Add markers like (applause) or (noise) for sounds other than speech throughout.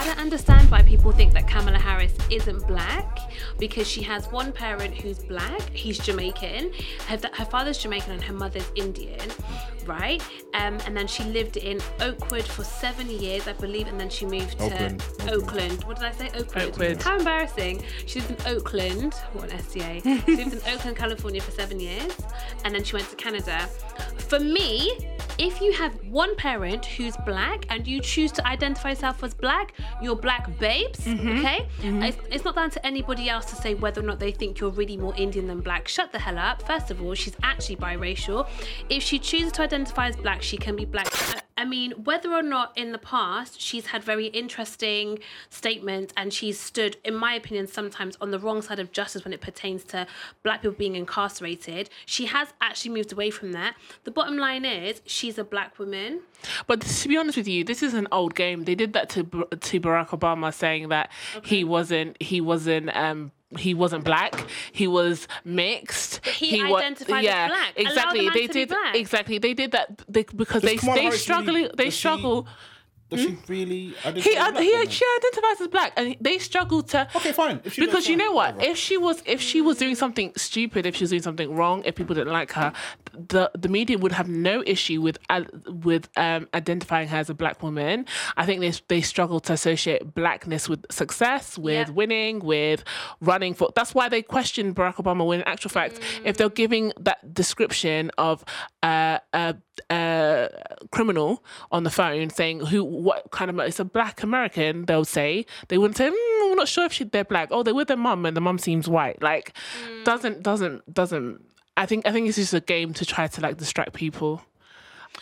I don't understand why people think that Kamala Harris isn't black because she has one parent who's black. He's Jamaican. Her, her father's Jamaican and her mother's Indian, right? Um, and then she lived in Oakwood for seven years, I believe, and then she moved to Oakland. Oakland. What did I say? Oakwood. Oakwood. How embarrassing. She lived in Oakland. What an SCA. (laughs) she lived in Oakland, California for seven years, and then she went to Canada. For me, if you have one parent who's black and you choose to identify yourself as black, you're black babes, mm-hmm. okay? Mm-hmm. It's, it's not down to anybody else to say whether or not they think you're really more Indian than black. Shut the hell up. First of all, she's actually biracial. If she chooses to identify as black, she can be black. I- mean, whether or not in the past she's had very interesting statements and she's stood, in my opinion, sometimes on the wrong side of justice when it pertains to black people being incarcerated, she has actually moved away from that. The bottom line is she's a black woman. But to be honest with you, this is an old game. They did that to to Barack Obama, saying that he wasn't he wasn't um he wasn't black. He was mixed. he wa- identified as black. Allow the Exactly. man they to be did black. exactly. They did that they, because they Kamala they Harris struggle. really- they does she- struggle. Does she really? He identify as uh, black he woman? she identifies as black, and they struggle to. Okay, fine. If she because you know what? whatever. If she was if she was doing something stupid, if she was doing something wrong, if people didn't like her, the the media would have no issue with uh, with um, identifying her as a black woman. I think they they struggle to associate blackness with success, with Yeah. winning, with running for. That's why they questioned Barack Obama. When in actual fact, if they're giving that description of uh, a a criminal on the phone saying who what kind of it's a black American, they'll say they wouldn't say mm, I'm not sure if she, they're black. Oh, they're with their mum and the mum seems white. Like doesn't doesn't doesn't. I think I think it's just a game to try to like distract people.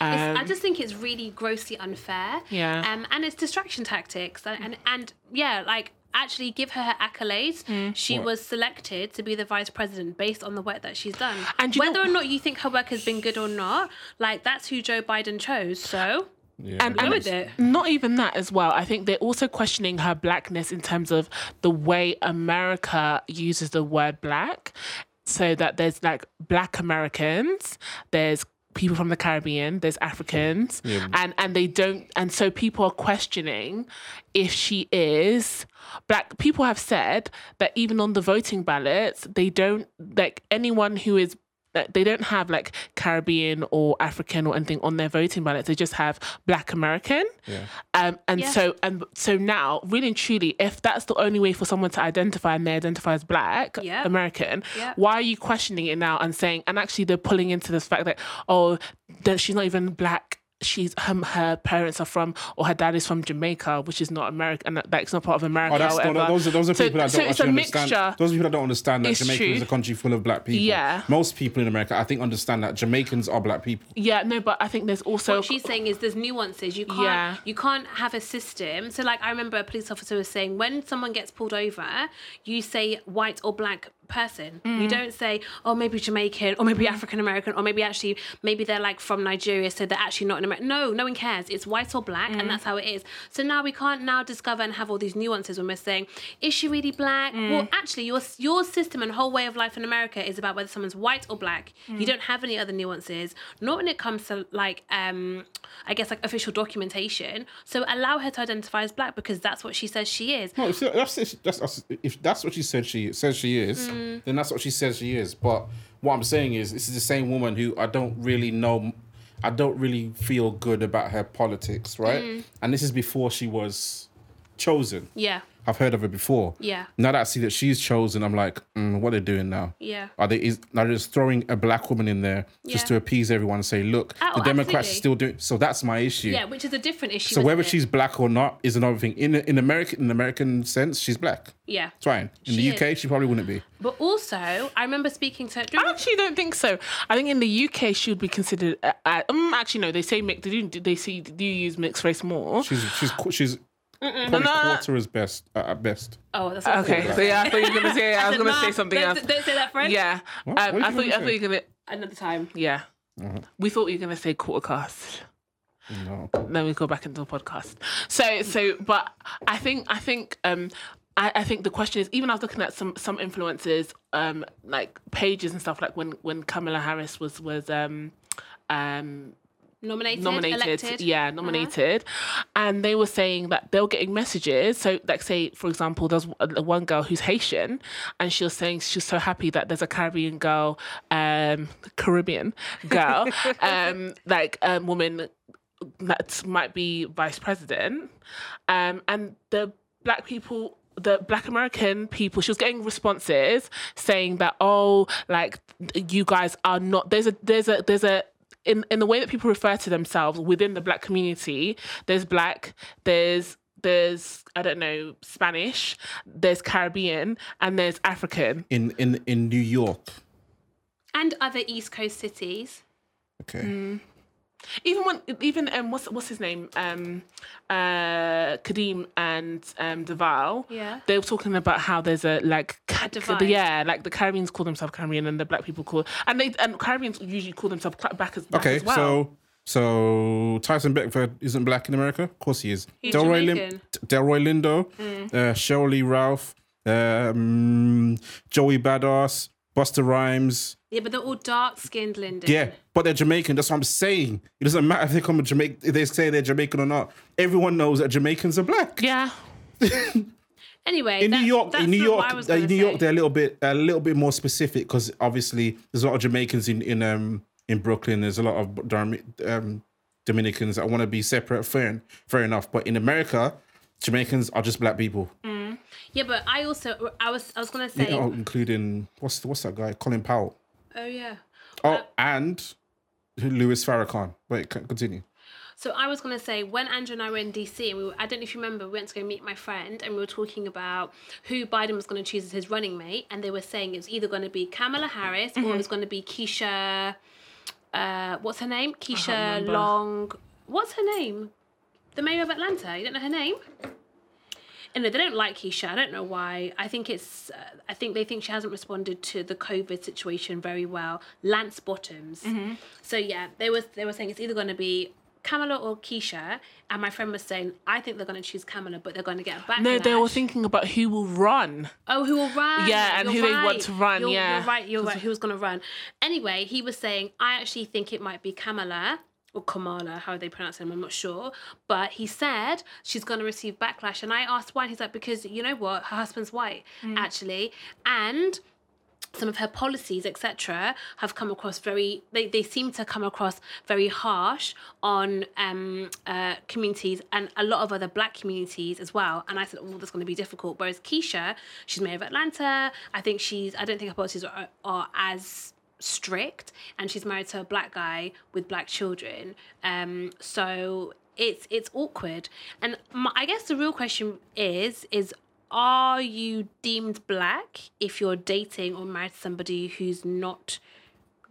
It's- I Um, just think it's really grossly unfair. Yeah. Um, and it's distraction tactics. And, and, and yeah, like actually give her her accolades. Mm. She was selected to be the vice president based on the work that she's done. And you know- Whether or not you think her work has been good or not, like that's who Joe Biden chose. So Yeah, and, and with it. not even that as well. I think they're also questioning her blackness in terms of the way America uses the word black. So that there's like black Americans, there's people from the Caribbean, there's Africans, and and they don't and so people are questioning if she is black. People have said that even on the voting ballots, they don't like anyone who is that they don't have like Caribbean or African or anything on their voting ballots. They just have Black American. Um, and Yeah. so and so now, really and truly, if that's the only way for someone to identify and they identify as Black Yeah. American, Yeah. why are you questioning it now and saying? And actually, they're pulling into this fact that oh, that she's not even Black. She's her, her parents are from or her dad is from Jamaica, which is not America, and that's not part of America. Oh, that's or no, those are those are So- people that so don't it's a actually mixture. understand. Those are people that don't understand that Jamaica true. is a country full of black people. Yeah. most people in America, I think, understand that Jamaicans are black people. Yeah, no, but I think there's also what she's saying is there's nuances. You can't Yeah. you can't have a system. So like I remember a police officer was saying when someone gets pulled over, you say white or black person. You Mm. don't say oh maybe Jamaican or maybe African American or maybe actually maybe they're like from Nigeria so they're actually not in America. No, no one cares. It's white or black Mm. and that's how it is. So now we can't now discover and have all these nuances when we're saying is she really black? Mm. Well, actually your your system and whole way of life in America is about whether someone's white or black. Mm. You don't have any other nuances. Not when it comes to like um I guess like official documentation. So allow her to identify as black because that's what she says she is. No, if that's, that's, that's if that's what she said she says she is, Mm. then that's what she says she is. But what I'm saying is, this is the same woman who I don't really know. I don't really feel good about her politics, right? Mm. And this is before she was chosen. Yeah. I've heard of her before. Yeah. Now that I see that she's chosen, I'm like, mm, what are they doing now? Yeah. Are they is are they just throwing a black woman in there just Yeah. to appease everyone and say, look, Oh, the Democrats absolutely. are still doing so that's my issue. Yeah, which is a different issue. So whether it? she's black or not is another thing. In in American in American sense, she's black. Yeah. It's fine. In She the UK, is. she probably wouldn't be. But also, I remember speaking to. do I actually don't think so. I think in the UK she would be considered. Uh, uh, um, actually, no. They say mixed. They do. They see. Do you use mixed race more? She's she's qu- she's probably no. quarter as best uh, at best. Oh, that's what Okay, so yeah, I thought you were gonna say. I (laughs) was gonna "Nah, say something don't, else. Don't say that, friend. Yeah, um, What? What I thought. wanna I thought say? you were gonna. Another time. Yeah, Mm-hmm. we thought you were gonna say quarter cast. No. Then we go back into the podcast. So, so, but I think, I think, um, I, I think the question is, even I was looking at some some influences um, like pages and stuff, like when when Kamala Harris was was um, um, Nominated, nominated, elected. Uh-huh. yeah, nominated, and they were saying that they were getting messages. So, like, say for example, there's one girl who's Haitian, and she was saying she's so happy that there's a Caribbean girl, um, Caribbean girl, (laughs) um, like um, woman that might be vice president, um, and the black people. The black American people, she was getting responses saying that, oh, like you guys are not. There's a there's a there's a in in the way that people refer to themselves within the black community. There's black. There's there's I don't know Spanish. There's Caribbean and there's African. In in in New York. And other East Coast cities. Okay. Mm. Even when even um what's what's his name um uh Kadeem and um Deval Yeah. they were talking about how there's a like ca- divide. yeah like the Caribbeans call themselves Caribbean and the black people call and they and Caribbeans usually call themselves cla- black as black Okay, as well. so so Tyson Beckford isn't black in America? Of course he is. He's Delroy, Jamaican. Delroy Lindo, uh, Sheryl Lee Ralph, um, Joey Badass, Busta Rhymes. Yeah, but they're all dark skinned, Lyndon. Yeah, but they're Jamaican. That's what I'm saying. It doesn't matter if they come Jamaican, if they say they're Jamaican or not. Everyone knows that Jamaicans are black. yeah. (laughs) Anyway, In New York, in New York, what I was uh, in New York, say. they're a little bit, a little bit more specific because obviously there's a lot of Jamaicans in in um in Brooklyn. There's a lot of um, Dominicans that want to be separate. Fair, fair enough. But in America, Jamaicans are just black people, Mm-hmm. Yeah, but I also I was I was gonna say. oh, including what's what's that guy, Colin Powell. oh yeah. Oh, um, and Louis Farrakhan. Wait, continue. So I was gonna say when Andrew and I were in DC, and we were, I don't know if you remember, we went to go meet my friend, and we were talking about who Biden was gonna choose as his running mate, and they were saying it was either gonna be Kamala Harris or mm-hmm. it was gonna be Keisha. Uh, what's her name? Keisha. Long. What's her name? The mayor of Atlanta. You don't know her name? And they don't like Keisha. I don't know why. I think it's. Uh, I think they think she hasn't responded to the COVID situation very well. Lance Bottoms. So yeah, they was they were saying it's either going to be Kamala or Keisha, and my friend was saying I think they're going to choose Kamala, but they're going to get a backlash. No, they were thinking about who will run. Oh, who will run? Yeah, and You're who they want to run, You're, yeah. you're right. You're right. Who's going to run? Anyway, he was saying I actually think it might be Kamala or Kamala, how they pronounce him, I'm not sure. But he said she's going to receive backlash, and I asked why. And he's like, because you know what, her husband's white, Mm. actually, and some of her policies, etc., have come across very. They, they seem to come across very harsh on um, uh, communities and a lot of other black communities as well. And I said, oh, that's going to be difficult. Whereas Keisha, she's mayor of Atlanta. I think she's. I don't think her policies are, are as strict, and she's married to a black guy with black children. Um, so it's it's awkward. And my, I guess the real question is is are you deemed black if you're dating or married to somebody who's not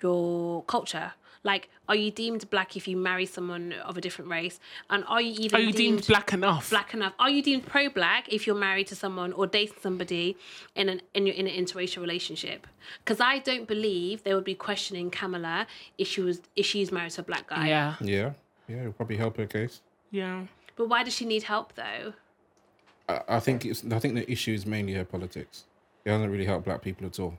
your culture? Like, are you deemed black if you marry someone of a different race? And are you even Are you deemed black enough? black enough? Are you deemed pro-black if you're married to someone or dating somebody in an in your in an interracial relationship? Because I don't believe they would be questioning Kamala if she was if she's married to a black guy. Yeah. Yeah, yeah, it'll probably help her case. Yeah. But why does she need help though? I, I think it's. I think the issue is mainly her politics. It doesn't really help black people at all.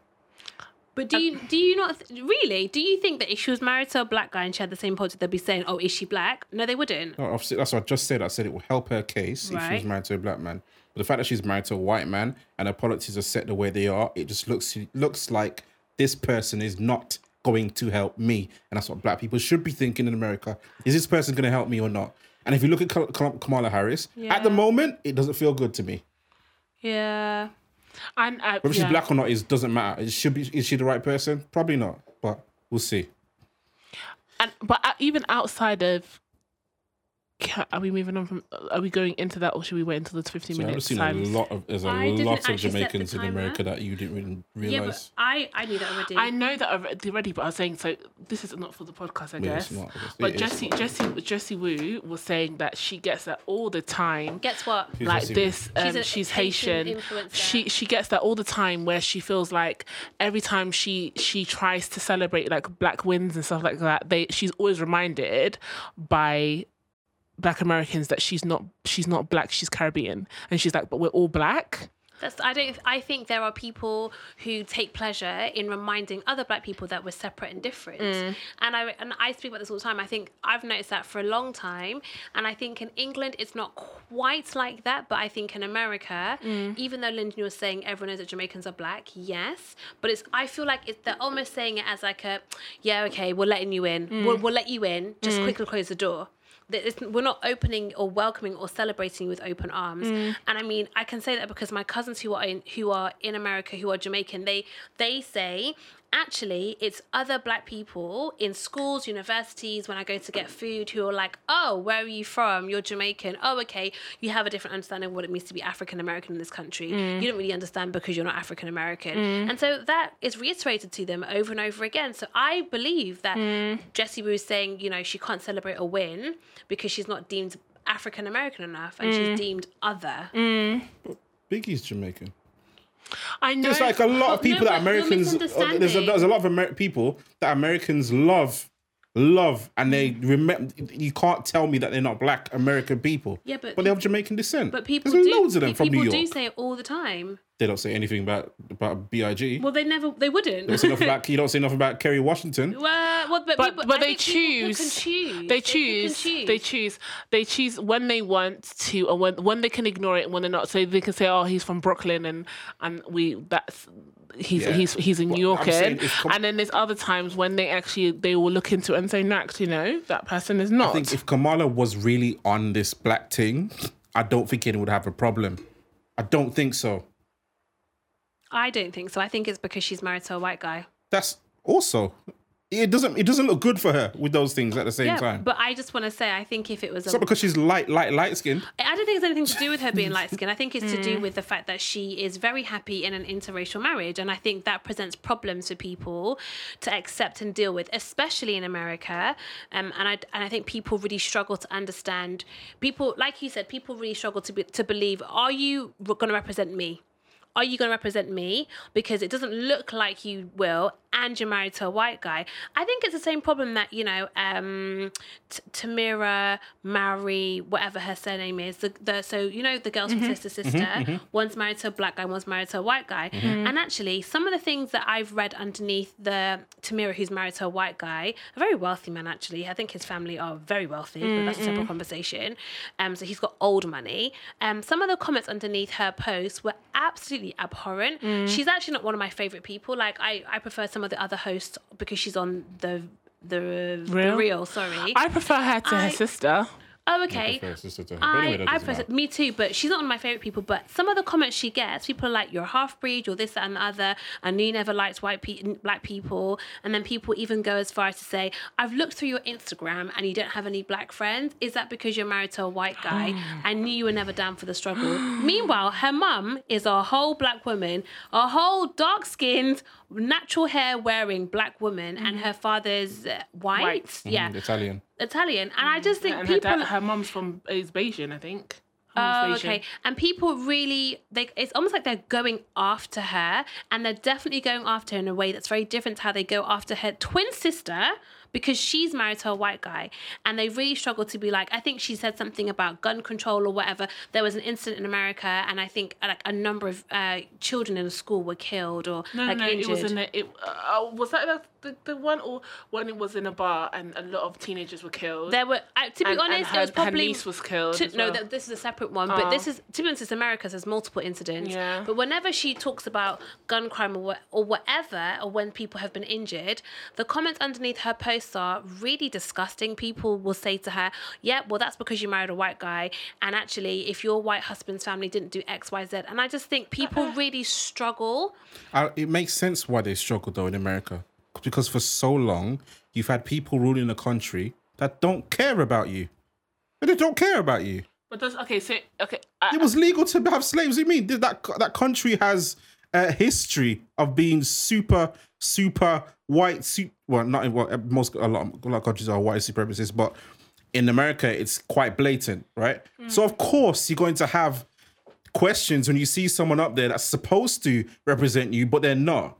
But do um, you do you not th- really do you think that if she was married to a black guy and she had the same politics, they'd be saying, "Oh, is she black?" No, they wouldn't. No, obviously, that's what I just said. I said it will help her case if she was married to a black man. But the fact that she's married to a white man and her politics are set the way they are, it just looks looks like this person is not going to help me. And that's what black people should be thinking in America. Is this person going to help me or not? And if you look at Ka- Ka- Kamala Harris, at the moment, it doesn't feel good to me. Yeah. And uh, Whether she's black or not is doesn't matter. Is she, be, is she the right person? Probably not, but we'll see. And but uh, even outside of, Ca- are we moving on from? Are we going into that, or should we wait until the fifteen So I've minutes? seen time? a lot of there's a I lot of actually set the Jamaicans in. America that you didn't really Yeah, realize. but I I knew that already. I know that already, already, but I was saying so. This is not for the podcast, I Yeah, guess. it's not, I. But It is. Jessie, Jessie, Jessie Woo was saying that she gets that all the time. Guess what? Who's like Jessie this, um, She's she's, a Haitian Haitian. influencer. She she gets that all the time, where she feels like every time she she tries to celebrate like black wins and stuff like that, they she's always reminded by black Americans that she's not she's not black, she's Caribbean, and she's like, but we're all black. That's I don't I think there are people who take pleasure in reminding other black people that we're separate and different. Mm. And I and I speak about this all the time. I think I've noticed that for a long time. And I think in England it's not quite like that, but I think in America, Mm. even though Lyndon was saying everyone knows that Jamaicans are black, yes. But it's I feel like it's they're almost saying it as like a yeah, okay, we're letting you in. Mm. We'll, we'll let you in. Just quickly close the door we're not opening or welcoming or celebrating with open arms. Mm. And I mean, I can say that because my cousins who are in who are in America who are Jamaican, they they say actually it's other black people in schools, universities when I go to get food who are like, "Oh, where are you from? You're Jamaican. Oh, okay. You have a different understanding of what it means to be African American in this country. You mm. don't really understand because you're not African American." Mm. And so that is reiterated to them over and over again. So I believe that mm. Jessie Woo is saying, you know, she can't celebrate a win because she's not deemed African American enough and she's deemed other. Biggie's Jamaican. I know. There's like a lot of people that Americans. uh, There's a, there's a lot of Amer- people that Americans love, love, and they remember. You can't tell me that they're not Black American people. Yeah, but but they have Jamaican descent. But people there's do, loads of them from New York. do say it all the time. they don't say anything about about Big. Well, they never, they wouldn't. Don't say nothing (laughs) about, you don't say nothing about Kerry Washington. Well, well, but, but people, but they think people choose. can choose. They They pick and choose. They choose. They choose when they want to, or when when they can ignore it, and when they're not. So they can say, "Oh, he's from Brooklyn," and and we that's he's Yeah. he's he's a New Well, Yorker. saying com- and then there's other times when they actually they will look into it and say, "Nact, you know, that person is not." I think if Kamala was really on this black thing, I don't think anyone would have a problem. I don't think so. I don't think so. I think it's because she's married to a white guy. That's also it doesn't it doesn't look good for her with those things at the same Yeah, time. but I just want to say, I think if it was a not because she's light, light, light skinned. I don't think it's anything to do with her being light (laughs) skinned. I think it's to do with the fact that she is very happy in an interracial marriage. And I think that presents problems for people to accept and deal with, especially in America. Um, and, I, and I think people really struggle to understand. People, like you said, people really struggle to, be, to believe are you going to represent me? Are you going to represent me? Because it doesn't look like you will, and you're married to a white guy. I think it's the same problem that, you know, um, T- Tamera, Mary, whatever her surname is. The, the So, you know, the girls from Sister Sister, one's married to a black guy, one's married to a white guy. And actually, some of the things that I've read underneath the Tamera, who's married to a white guy, a very wealthy man, actually. I think his family are very wealthy, but that's a separate conversation. Um, so he's got old money. Um, some of the comments underneath her post were absolutely abhorrent. She's actually not one of my favorite people. Like I, I prefer some of the other hosts because she's on the the the Real? real. Sorry. I prefer her to I- her sister. oh, okay. Prefer sister to her. But anyway, I, that I doesn't prefer, me too, but she's not one of my favorite people. But some of the comments she gets, people are like, "You're half breed, you're this, that, and the other." I knew you never liked white pe- black people, and then people even go as far as to say, "I've looked through your Instagram and you don't have any black friends. Is that because you're married to a white guy? (gasps) I knew you were never down for the struggle." (gasps) Meanwhile, her mum is a whole black woman, a whole dark skinned, natural hair wearing black woman, and her father's uh, white. White. Yeah, Mm, Italian. Italian. And I just think And her, people. dad, her mum's from is Bahamian, I think. Oh, okay. And people really, they, it's almost like they're going after her, and they're definitely going after her in a way that's very different to how they go after her twin sister because she's married to a white guy. And they really struggle to be like, I think she said something about gun control or whatever. There was an incident in America, and I think like a number of uh, children in a school were killed or No, like no, no. injured. It was in a. It, uh, was that the, the, the one or when it was in a bar and a lot of teenagers were killed? There were, uh, to be and, and honest, her, it was her probably niece was killed. To, as no, well. that, this is a separate one. But Oh. this is to be honest, it's America. so There's multiple incidents. Yeah. But whenever she talks about gun crime or, what, or whatever, or when people have been injured, the comments underneath her posts are really disgusting. People will say to her, "Yeah, well, that's because you married a white guy, and actually, if your white husband's family didn't do X, Y, Z." And I just think people really struggle. Uh, it makes sense why they struggle though in America, because for so long you've had people ruling the country that don't care about you. and They don't care about you. But does okay? So okay, I, It was legal to have slaves. What do you mean that that country has a history of being super, super white. Super, well, not in well, most a lot, of, a lot of countries are white supremacists, but in America it's quite blatant, right? Hmm. So of course you're going to have questions when you see someone up there that's supposed to represent you, but they're not.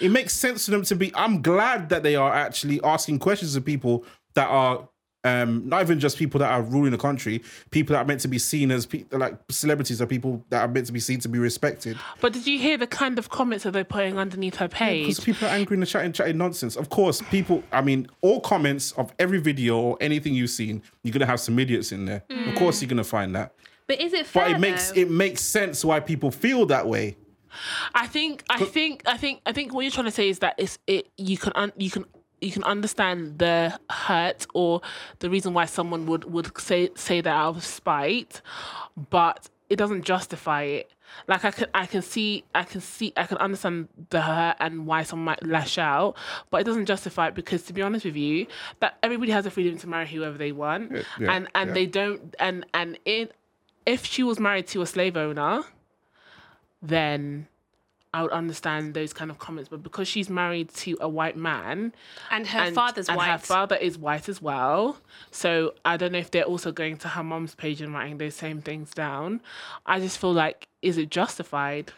It makes sense for them to be. I'm glad that they are actually asking questions of people that are Um, not even just people that are ruling the country, people that are meant to be seen as pe- like celebrities, are people that are meant to be seen to be respected. But did you hear the kind of comments that they're putting underneath her page? Because people are angry in the chat and chatting, chatting nonsense. Of course, people. I mean, all comments of every video or anything you've seen, you're gonna have some idiots in there. Of course, you're gonna find that. But is it fair? But it makes though? it makes sense why people feel that way. I think I think I think I think what you're trying to say is that it's it you can un, you can you can understand the hurt or the reason why someone would would say say that out of spite, but it doesn't justify it. Like I can I can see I can see I can understand the hurt and why someone might lash out, but it doesn't justify it because to be honest with you, that everybody has the freedom to marry whoever they want, yeah, and and yeah. they don't and and it if she was married to a slave owner, then I would understand those kind of comments. But because she's married to a white man, and her and, father's and white. her father is white as well, so I don't know if they're also going to her mom's page and writing those same things down. I just feel like, is it justified?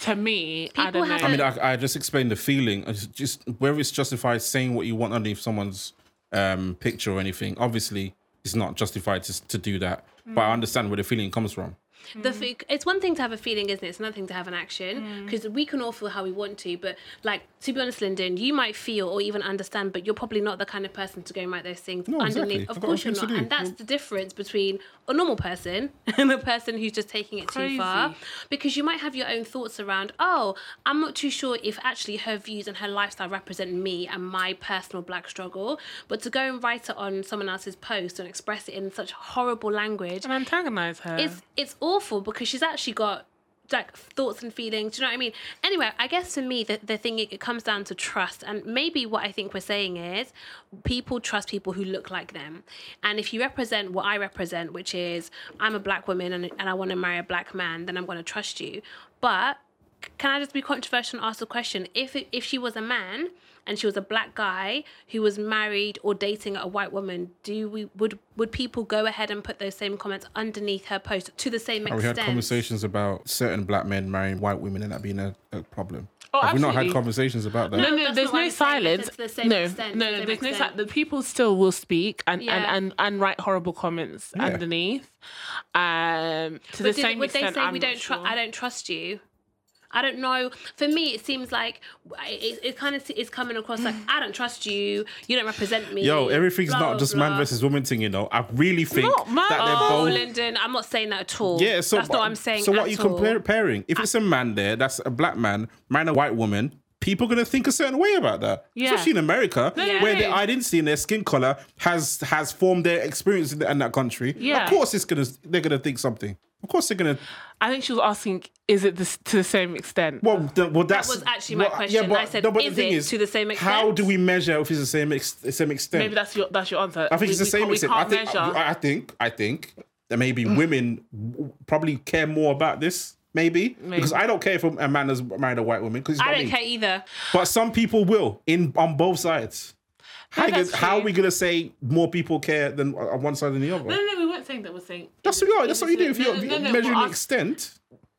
To me, I People don't know. have I mean, I, I just explained the feeling. I just, just whether it's justified saying what you want underneath someone's um, picture or anything. Obviously, it's not justified to, to do that. But I understand where the feeling comes from. The mm. f- it's one thing to have a feeling, isn't it? It's another thing to have an action mm. because we can all feel how we want to. But like to be honest, Lyndon, you might feel or even understand, but you're probably not the kind of person to go and write those things No, underneath. exactly. Of I've course you're not, and that's the difference between a normal person (laughs) and a person who's just taking it too far. Because you might have your own thoughts around. Oh, I'm not too sure if actually her views and her lifestyle represent me and my personal black struggle. But to go and write it on someone else's post and express it in such horrible language and antagonize her. it's it's awful because she's actually got like thoughts and feelings. Do you know what I mean? Anyway, I guess for me, the, the thing it, it comes down to trust, and maybe what I think we're saying is people trust people who look like them, and if you represent what I represent, which is I'm a black woman and, and I want to marry a black man, then I'm going to trust you. But can I just be controversial and ask the question? If if she was a man and she was a black guy who was married or dating a white woman, do we would would people go ahead and put those same comments underneath her post to the same We had conversations about certain black men marrying white women and that being a, a problem. Oh, Have we not had conversations about that? no, No, no, there's no I'm saying. I said silence. the same no, extent, no, to the no, same there's no extent. silence. The people still will speak and, Yeah. and, and, and write horrible comments Yeah. underneath. Um, to the But did, same would they say I'm we don't trust? sure. I don't trust you. I don't know. For me, it seems like it, it kind of is coming across like I don't trust you. You don't represent me. Yo, everything's blah, not blah, just man versus woman thing, you know. I really think Not man- that they're Oh, both. Lyndon, I'm not saying that at all. Yeah, so that's not what I'm saying. So what at are you all. comparing? If it's a man there, that's a black man, man a white woman. People are gonna think a certain way about that, Yeah. especially in America, Yeah. where their identity and their skin color has has formed their experience in, in that country. Yeah. Of course, it's gonna they're gonna think something. Of course, they're gonna. I think she was asking, is it this, to the same extent? Well, the, well, that's that was actually my well, question. I said, but is it to the same extent? How do we measure if it's the same ex, the same extent? Maybe that's your that's your answer. I think We- it's the same extent. I think. I, I think, I think that maybe women probably care more about this. Maybe. because I don't care if a man has married a white woman because I don't care either. But some people will in on both sides. How, that's gonna- how are we gonna say more people care than on one side than the other? no, no, no, weren't saying that. We're saying That's what you are. That's what you do if you're, no, no, measuring the extent.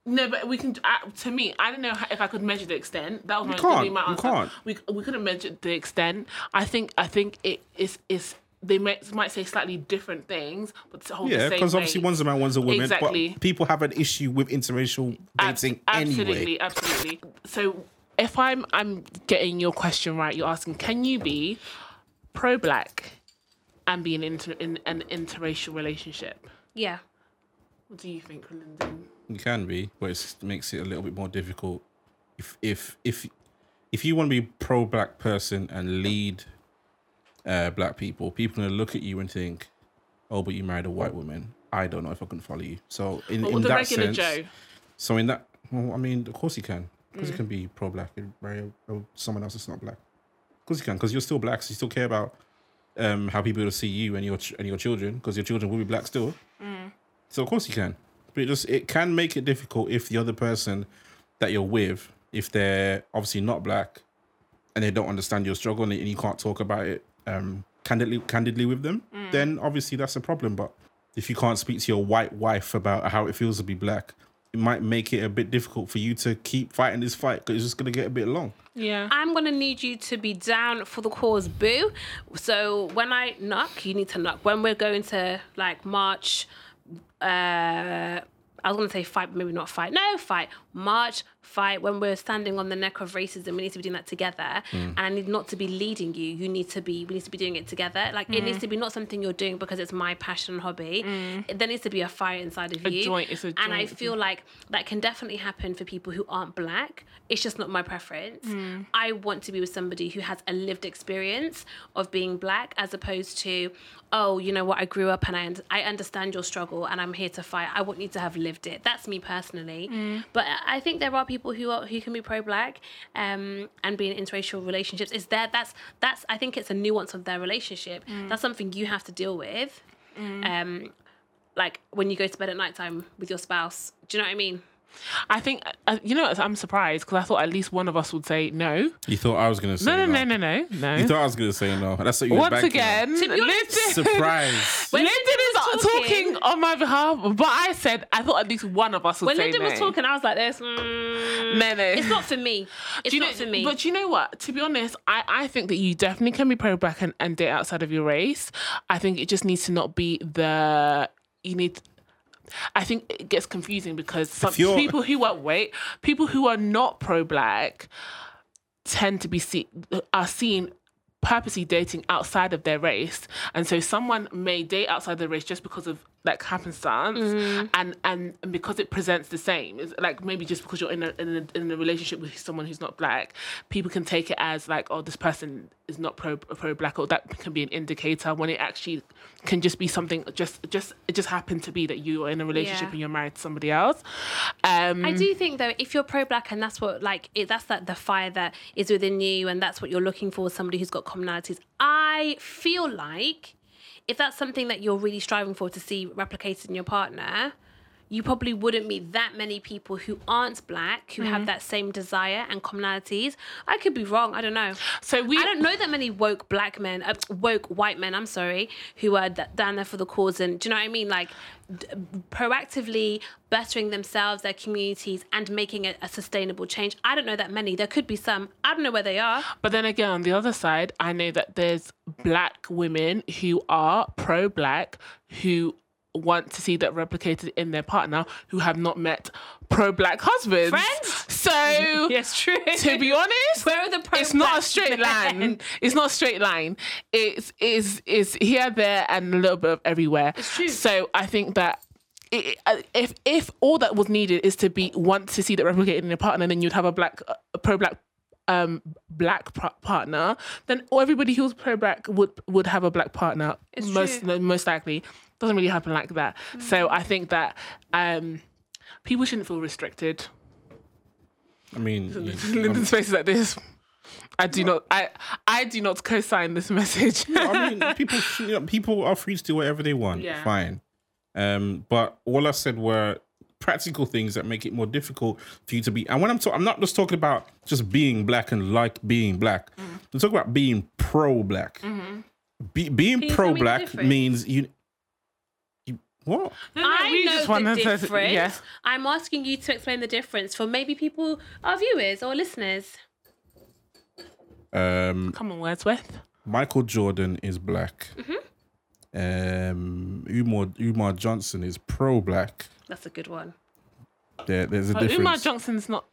No, but we can. Uh, to me, I don't know how, if I could measure the extent. That was my, You gonna be can't, my answer. can't. We we couldn't measure the extent. I think I think it is is they might might say slightly different things, but to hold the Yeah, same because obviously one's a man, one's a woman. Exactly. But people have an issue with interracial Ab- dating absolutely, anyway. absolutely. So if I'm I'm getting your question right, you're asking, can you be pro black and be in, inter, in an interracial relationship? Yeah. What do you think, Lyndon? You can be, but it makes it a little bit more difficult. If if if if you want to be pro black person and lead uh, black people, people are gonna look at you and think, "Oh, but you married a white woman. I don't know if I can follow you." So in, Or in the that regular sense, Joe? so in that, well, I mean, of course you can, because Mm. you can be pro black and marry a, a- someone else that's not black. Of course you can, because you're still black, so you still care about um, how people will see you and your ch- and your children, because your children will be black still. Mm. So of course you can, but it just it can make it difficult if the other person that you're with, if they're obviously not black, and they don't understand your struggle and you can't talk about it um, candidly candidly with them, then obviously that's a problem. But if you can't speak to your white wife about how it feels to be black, it might make it a bit difficult for you to keep fighting this fight because it's just gonna get a bit long. Yeah. I'm gonna need you to be down for the cause, boo. So when I knock, you need to knock. When we're going to like March, uh, I was gonna say fight, but maybe not fight. No, fight. March, fight. When we're standing on the neck of racism, we need to be doing that together. Mm. And I need not to be leading you. You need to be. We need to be doing it together. Like it needs mm. to be not something you're doing because it's my passion and hobby. Mm. It, there needs to be a fire inside of A you. joint- it's a and I feel like that can definitely happen for people who aren't black. It's just not my preference. I want to be with somebody who has a lived experience of being black as opposed to, oh, you know what, I grew up and I, und- I understand your struggle and I'm here to fight. I want you to have lived it. That's me personally. But I I think there are people who are who can be pro-black um, and be in interracial relationships. Is there that's that's I think it's a nuance of their relationship. That's something you have to deal with. Um, like when you go to bed at nighttime with your spouse. Do you know what I mean? I think uh, you know I'm surprised because I thought at least one of us would say no. You thought I was gonna say No, no, no, no, no, no. You thought I was gonna say no. That's what you were Once banking on. again, To Lyndon, Surprise. (laughs) When Lyndon Lyndon is talking, talking- on my behalf, but I said I thought at least one of us would When say Lyndon no. was talking, I was like, "This, mm, No, no. it's not for me. It's not know, for me." But you know what? To be honest, I, I think that you definitely can be pro black and, and date outside of your race. I think it just needs to not be the you need. I think it gets confusing because some people who are wait people who are not pro black tend to be see, are seen purposely dating outside of their race. And so someone may date outside their race just because of like happenstance and, and and because it presents the same it's like maybe just because you're in a, in a in a relationship with someone who's not black people can take it as like oh this person is not pro pro black or that can be an indicator when it actually can just be something just just it just happened to be that you are in a relationship Yeah. and you're married to somebody else um I do think though, if you're pro-black and that's what like it, that's that the fire that is within you, and that's what you're looking for, somebody who's got commonalities. I feel like if that's something that you're really striving for to see replicated in your partner, you probably wouldn't meet that many people who aren't black who have that same desire and commonalities. I could be wrong. I don't know. so we I don't know that many woke black men, uh, woke white men, I'm sorry, who are d- down there for the cause. And do you know what I mean? Like d- proactively bettering themselves, their communities, and making a, a sustainable change. I don't know that many. There could be some. I don't know where they are. But then again, on the other side, I know that there's black women who are pro black who want to see that replicated in their partner who have not met pro black husbands. Friends? So, (laughs) Yes, true. to be honest, Where are the pro it's not a straight line. It's not a straight line. It's is is here, there, and a little bit of everywhere. It's true. So I think that. i- If if all that was needed is to be want to see that replicated in your partner, then you'd have a black a pro black um black pa- partner. Then everybody who's pro black would would have a black partner. It's most true. most likely doesn't really happen like that. So I think that um people shouldn't feel restricted. I mean, you- Lyndon's face is like this. I do not. I I do not co-sign this (laughs) message. I mean, people sh- you know, people are free to do whatever they want. Yeah. Fine. Um, but all I said were practical things that make it more difficult for you to be. And when I'm talking, I'm not just talking about just being black and like being black. Mm. I'm talking about being pro-black. Mm-hmm. Be, being you tell me the pro-black means you. You what? I we know just the wanted to- difference. yeah. I'm asking you to explain the difference for maybe people, our viewers or listeners. Um, Come on, Wordsworth. Michael Jordan is black. Mm-hmm. Um, Umar Umar Johnson is pro-black. That's a good one. There, there's a But difference. Umar Johnson's not.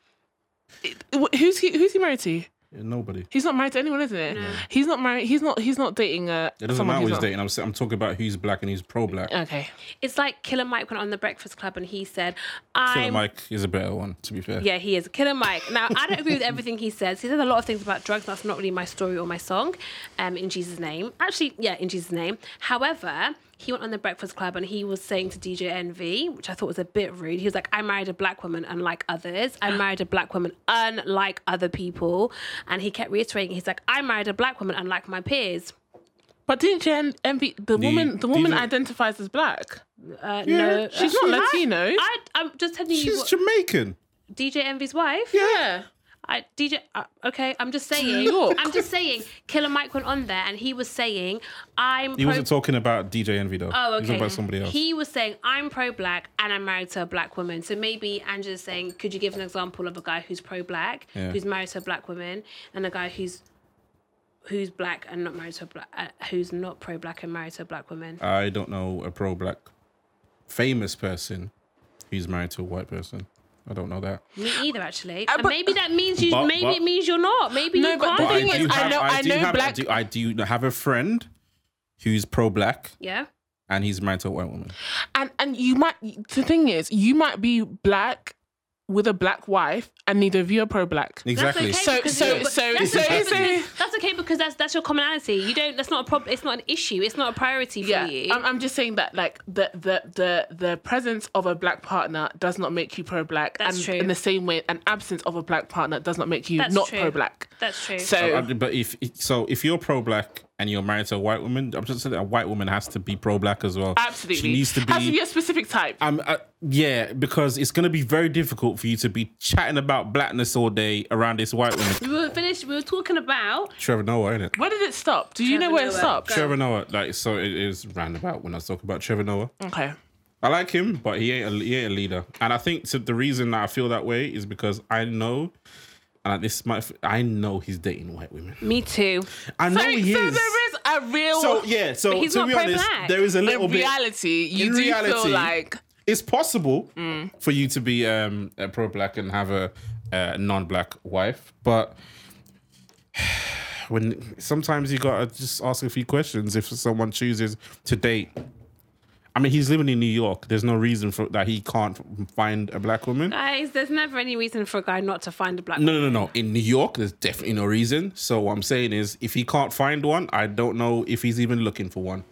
it- Who's he? Who's he married to? Nobody. He's not married to anyone, isn't it? He's not married. He's not. He's not dating. Uh, It doesn't someone matter who's who he's not- dating. I'm, I'm talking about who's black and who's pro-black. Okay. It's like Killer Mike went on the Breakfast Club and he said, "I'm." Mike is a better one, to be fair. Yeah, he is Killer Mike. Now, I don't agree with everything he says. He says a lot of things about drugs. That's not really my story or my song. Um, in Jesus' name, actually, yeah, in Jesus' name. However, he went on the Breakfast Club and he was saying to DJ Envy, which I thought was a bit rude. He was like, "I married a black woman, unlike others. I married a black woman, unlike other people." And he kept reiterating, "He's like, I married a black woman, unlike my peers." But didn't Jen envy the woman? The these woman are- identifies as black. Uh, Yeah, no, She's not Latino. I, I'm just telling you, She's what, Jamaican. DJ Envy's wife. yeah. I DJ. Uh, okay, I'm just saying. York. I'm just saying. Killer Mike went on there and he was saying, "I'm." He pro- wasn't talking about DJ Envy though. Oh, okay. He was talking about somebody else. He was saying, I'm pro black and I'm married to a black woman. So maybe Angela's saying, could you give an example of a guy who's pro black, Yeah. who's married to a black woman, and a guy who's who's black and not married to a black, uh, who's not pro black and married to a black woman? I don't know a pro black famous person who's married to a white person. I don't know that. Me either, actually. Uh, and but- maybe that means you. But- maybe but- it means you're not. Maybe No, you but can't. the But I thing do is, I know- I do know have, black- I do, I do have a friend who's pro black yeah. and he's married to a white woman. And and you might the thing is, you might be black with a black wife, and neither of you are pro black. Exactly. That's okay So- so- so- that's so- okay so- because- that's okay because that's that's your commonality. You don't. That's not a problem. It's not an issue. It's not a priority for Yeah, you. I'm, I'm just saying that like the the the the presence of a black partner does not make you pro black, That's and true. in the same way, an absence of a black partner does not make you That's not true. pro black. That's true. So Uh, But if so, if you're pro black and you're married to a white woman, I'm just saying a white woman has to be pro black as well. absolutely, she needs to be. has to be a specific type. um, uh, yeah, because it's going to be very difficult for you to be chatting about blackness all day around this white woman. we were finished. We were talking about Trevor Noah, isn't it? Where did it stop? Do you know where it stopped? Go. Trevor Noah, like so, it is roundabout when I was talking about Trevor Noah. Okay. I like him, but he ain't a, he ain't a leader. And I think so the reason that I feel that way is because I know, and this might, I know he's dating white women. me too. I know So, he so is. there is a real. So yeah, so he's to not be honest, pro-black. there is a little in bit. reality, you in do reality, feel like It's possible Mm. for you to be um, a pro-black and have a, a non-black wife, but (sighs) when sometimes you gotta just ask a few questions if someone chooses to date. I mean, he's living in New York. There's no reason for that he can't find a black woman. Guys, there's never any reason for a guy not to find a black No, no, no, no. In New York, there's definitely no reason. So what I'm saying is, if he can't find one, I don't know if he's even looking for one.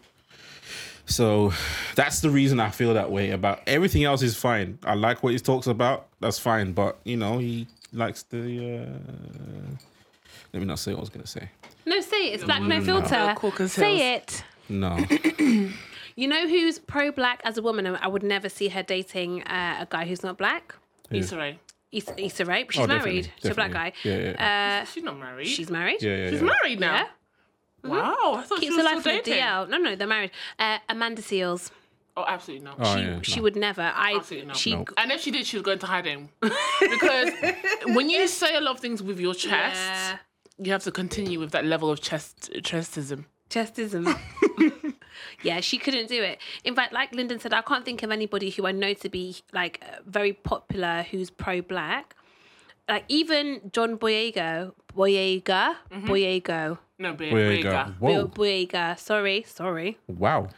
So that's the reason I feel that way about everything else is fine. I like what he talks about. That's fine, but you know he likes the. Uh... Let me not say what I was gonna say. No, say it. It's black no No. filter. Caucus Say it. No, (clears throat) You know who's pro-black as a woman? I would never see her dating uh, a guy who's not black. Issa Rae. Issa, Issa Rae. She's Oh, married. definitely, She's a black guy. definitely. Yeah, Uh, She's not married. she's married. yeah, yeah. She's yeah. married now. Yeah. Wow, I thought Keeps she her was life still in the dating. DL. No, no, they're married. Uh, Amanda Seales. Oh, absolutely not. Oh, she yeah, she no. would never. I Absolutely not. she No. And if she did, she was going to hiding. (laughs) because when you (laughs) say a lot of things with your chest, Yeah. you have to continue with that level of chest chestism. Chestism. (laughs) yeah, she couldn't do it. In fact, like Lyndon said, I can't think of anybody who I know to be like uh, very popular who's pro-black. Like even John Boyega, Boyega, Boyego, No, but There you go. Bill Whoa! Boyega. Sorry, sorry, Wow.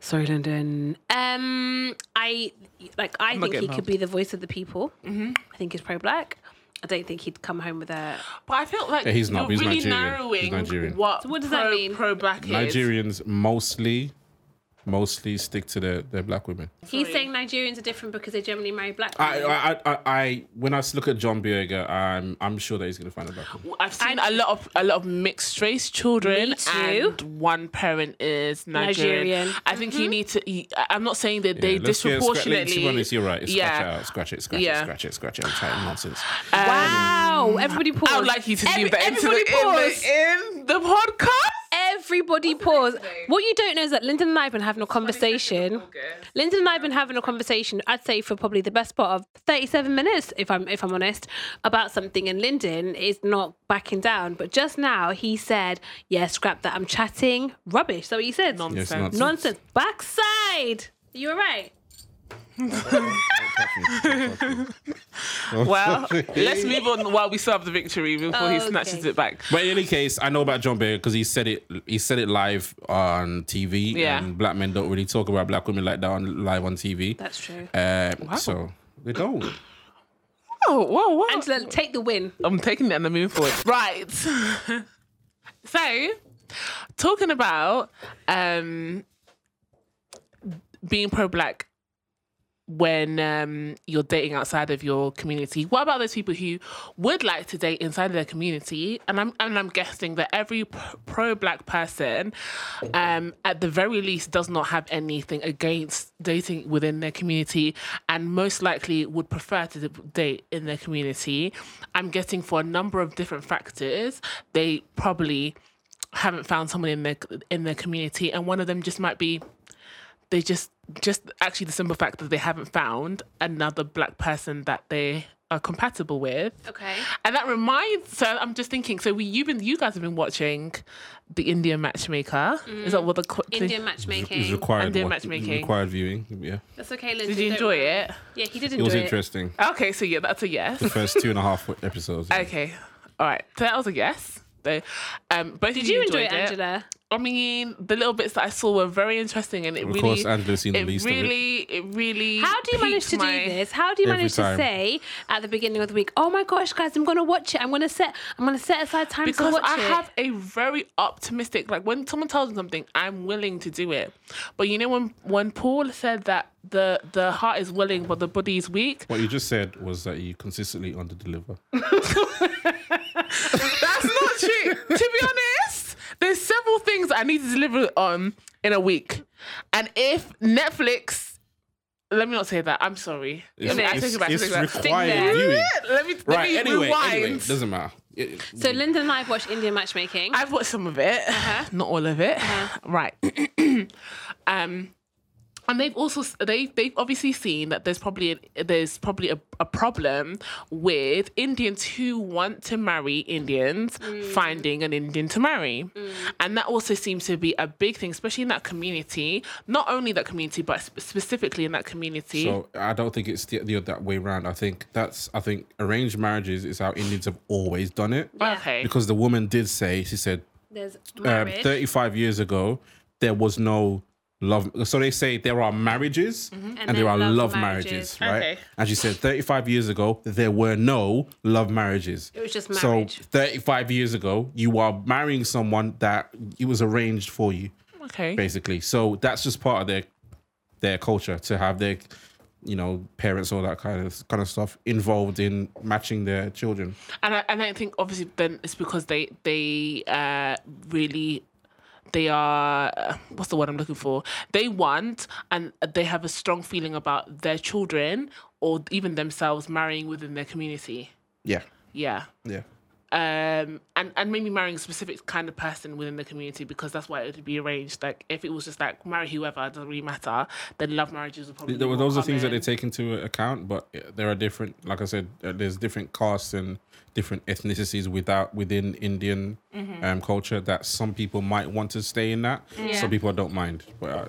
sorry, Lyndon. Um, I like. I not think he getting could help. be the voice of the people. Mm-hmm. I think he's pro-black. I don't think he'd come home with a. But I feel like Yeah, he's not. you're He's really Nigerian. narrowing He's Nigerian. what, what does pro, that mean? pro black is. Nigerians mostly, mostly stick to their, their black women. He's Sorry. saying Nigerians are different because they generally marry black I, women. I, I, I, when I look at John Boyega, I'm, I'm sure that he's gonna find a black woman. I've seen a lot of a lot of mixed race children, and one parent is Nigerian. Nigerian. Mm-hmm. I think you need to. you- I'm not saying that they Yeah, let's get- scra- disproportionately. To be honest, you're right. Scratch Yeah. it out. Scratch it. Scratch Yeah. it. Scratch it. Scratch it. I'm chatting nonsense. wow! Everybody pause. I would like you to Every- leave that into the, pause. in, the, in the podcast. Everybody pause. What you don't know is that Lyndon and I have been having a conversation. Lyndon and I have been having a conversation. I'd say for probably the best part of thirty-seven minutes, if I'm if I'm honest, about something. And Lyndon is not backing down. But just now he said, "Yeah, scrap that. I'm chatting rubbish." So what you said? Nonsense. Yes, nonsense. Nonsense. Backside. You were right. (laughs) Well, (laughs) let's move on while we still have the victory before he Okay. snatches it back. But in any case, I know about John Boyega because he said it. He said it live on TV. Yeah. And black men don't really talk about black women like that on live on TV. That's true. Uh, So they don't. Oh, whoa, whoa. Angela, take the win. I'm taking it and I'm moving forward. Right. (laughs) so, talking about um, being pro black when um, you're dating outside of your community. What about those people who would like to date inside of their community? And I'm and I'm guessing that every pro black person, um, at the very least, does not have anything against dating within their community, and most likely would prefer to date in their community. I'm guessing for a number of different factors, they probably haven't found someone in their in their community, and one of them just might be they just just actually the simple fact that they haven't found another black person that they are compatible with. Okay. And that reminds so I'm just thinking, so we you've been you guys have been watching the Indian matchmaker. Is that what the qu- Indian It's matchmaking. required, Indian wa- matchmaking. required viewing. Yeah, That's okay, Lindsay. Did you enjoy it? Yeah, he did enjoy it was it. Was interesting. Okay, so yeah, that's a yes. The first two and a half episodes. yeah. Okay. All right. So that was a yes. So, um, both Did of you you enjoy enjoyed it, it. Angela? I mean, the little bits that I saw were very interesting, and it Of really, course, Angela's seen the it least of it. really, it really. How do you manage to do this? How do you manage time. to say at the beginning of the week, "Oh my gosh, guys, I'm gonna watch it. I'm gonna set. I'm gonna set aside time to Because watch I it." have a very optimistic, like when someone tells me something, I'm willing to do it. But you know when when Paul said that the the heart is willing but the body is weak, What you just said was that you consistently underdeliver. (laughs) That's not true. to be honest, there's several things I need to deliver on in a week. And if Netflix, let me not say that. I'm sorry. It's, Let me- I take it back, it's take it back. Stick required there. viewing. Let me, let Right. me Anyway, rewind. anyway, doesn't matter. It- so Linda and I have watched Indian matchmaking. I've watched some of it, Uh-huh. not all of it. Right. (clears throat) um, and they've also they've they've obviously seen that there's probably a, there's probably a, a problem with Indians who want to marry Indians Mm. finding an Indian to marry, and that also seems to be a big thing, especially in that community. Not only that community, but sp- specifically in that community. So I don't think it's the, the that way around. I think that's I think arranged marriages is how Indians have always done it. Yeah. okay. Because the woman did say she said There's um, 35 years ago there was no love. So they say there are marriages and, And there are love love, marriages. marriages, right? Okay. And she said 35 years ago there were no love marriages. It was just So 35 years ago you are marrying someone that it was arranged for you okay. basically. So that's just part of their their culture to have their you know parents all that kind of kind of stuff involved in matching their children. and I, and I think obviously then it's because they they uh, really they are what's the word I'm looking for? They want and they have a strong feeling about their children or even themselves marrying within their community. Yeah, Yeah. yeah. Um, and, and maybe marrying a specific kind of person within the community because that's why it would be arranged. Like if it was just like marry whoever, doesn't really matter. Then love marriages would probably. Th- be Those are things that they take into account, but uh, there are different. Like I said, uh, there's different castes and different ethnicities without within Indian Mm-hmm. um, culture that some people might want to stay in that. Yeah. Some people don't mind, but uh,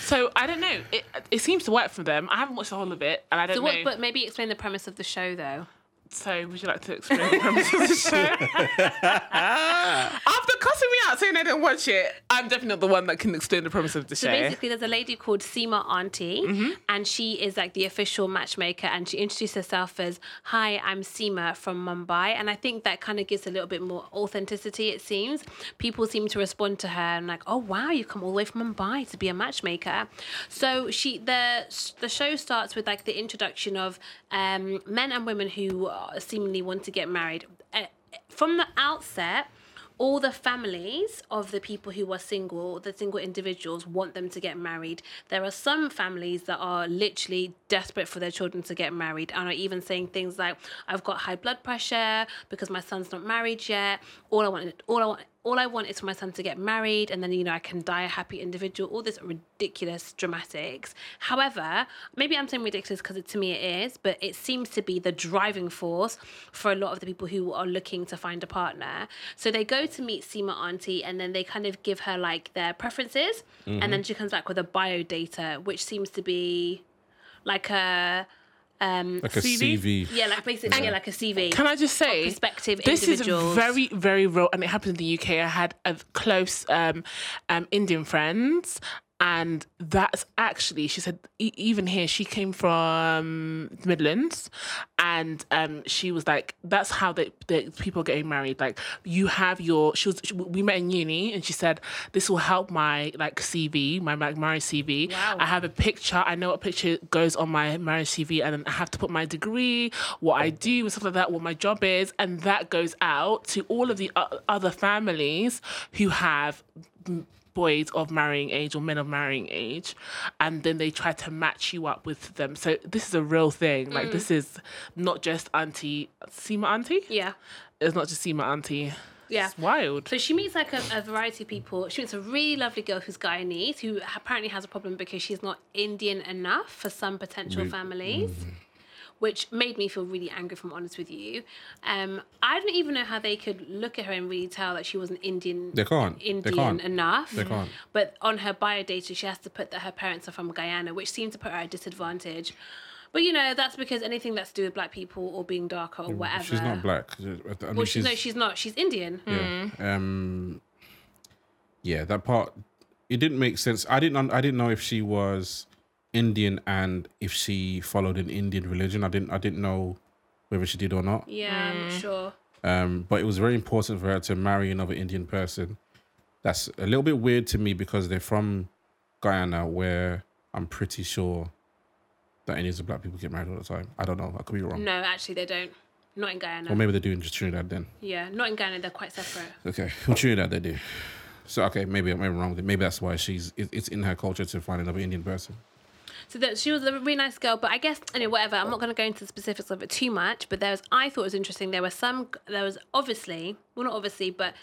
So I don't know. It it seems to work for them. I haven't watched the whole of it, and I don't so know. but maybe explain the premise of the show though. So, would you like to explain the premise of the show? (laughs) After cussing me out saying I didn't watch it, I'm definitely not the one that can explain the premise of the So show. basically, there's a lady called Sima Auntie, Mm-hmm. and she is like the official matchmaker, and she introduced herself as, "Hi, I'm Sima from Mumbai," and I think that kind of gives a little bit more authenticity. It seems people seem to respond to her and like, "Oh wow, you've come all the way from Mumbai to be a matchmaker." So she the the show starts with like the introduction of um, men and women who seemingly want to get married. Uh, from the outset all the families of the people who are single, the single individuals, want them to get married. There are some families that are literally desperate for their children to get married and are even saying things like, "I've got high blood pressure because my son's not married yet. All I want, all I want." All I want is for my son to get married, and then you know I can die a happy individual. All this ridiculous dramatics. However, maybe I'm saying ridiculous because to me it is, but it seems to be the driving force for a lot of the people who are looking to find a partner. So they go to meet Sima Auntie and then they kind of give her like their preferences. And then mm-hmm. she comes back with a bio data, which seems to be like a um like a CV? CV. yeah, like basically yeah, like a CV. Can I just say, prospective this individuals. is very, very real, and it happens in the UK. I had a close um, um, Indian friends, and that's actually she said e- even here she came from the Midlands, and um, she was like, "That's how they, the people are getting married. Like, you have your." She was. She, we met in uni, and she said, "This will help my like CV, my like marriage CV. Wow. I have a picture. I know what picture goes on my marriage CV, and then I have to put my degree, what I do, and stuff like that, what my job is, and that goes out to all of the o- other families who have." m- boys of marrying age or men of marrying age and then they try to match you up with them. So this is a real thing. Like this mm. is not just auntie Sima auntie? Yeah. it's not just Sima auntie. Yeah. it's wild. So she meets like a, a variety of people. She meets a really lovely girl who's Guyanese, who apparently has a problem because she's not Indian enough for some potential Re- families, mm. Which made me feel really angry. If I'm honest with you, um, I don't even know how they could look at her and really tell that she wasn't Indian. They can't. They Indian can't. enough. They can't. But on her bio data, she has to put that her parents are from Guyana, which seemed to put her at a disadvantage. But you know, that's because anything that's to do with black people or being darker or whatever. She's not black. I mean, Well, she's, no, she's not. She's Indian. yeah. Um, yeah, that part it didn't make sense. I didn't. I didn't know if she was Indian and if she followed an Indian religion. I didn't. I didn't know whether she did or not. Yeah, I'm not sure. Um, but it was very important for her to marry another Indian person. That's a little bit weird to me because they're from Guyana, where I'm pretty sure that any of the black people get married all the time. I don't know. I could be wrong. No, actually, they don't. Not in Guyana. Or maybe they do in Trinidad then. yeah, not in Guyana. They're quite separate. Okay, (laughs) well, Trinidad they do. So okay, maybe maybe I'm wrong. with it. Maybe that's why she's. It's in her culture to find another Indian person. So that she was a really nice girl, but I guess anyway, whatever. I'm not going to go into the specifics of it too much. But there was, I thought it was interesting. There were some. There was obviously, well, not obviously, but.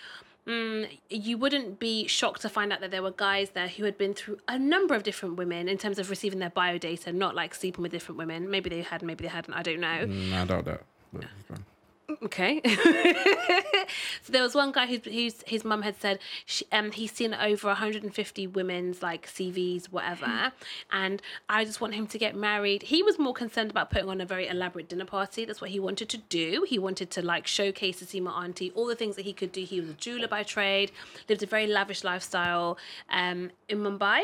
Mm, you wouldn't be shocked to find out that there were guys there who had been through a number of different women in terms of receiving their bio data, not like sleeping with different women. Maybe they had, maybe they hadn't. I don't know. Mm, I doubt that. But it's fine. Okay. so (laughs) there was one guy whose whose his mum had said she, um he's seen over 150 women's like CVs whatever, and I just want him to get married. He was more concerned about putting on a very elaborate dinner party. That's what he wanted to do. He wanted to like showcase to Sima Auntie all the things that he could do. He was a jeweler by trade, lived a very lavish lifestyle um in Mumbai.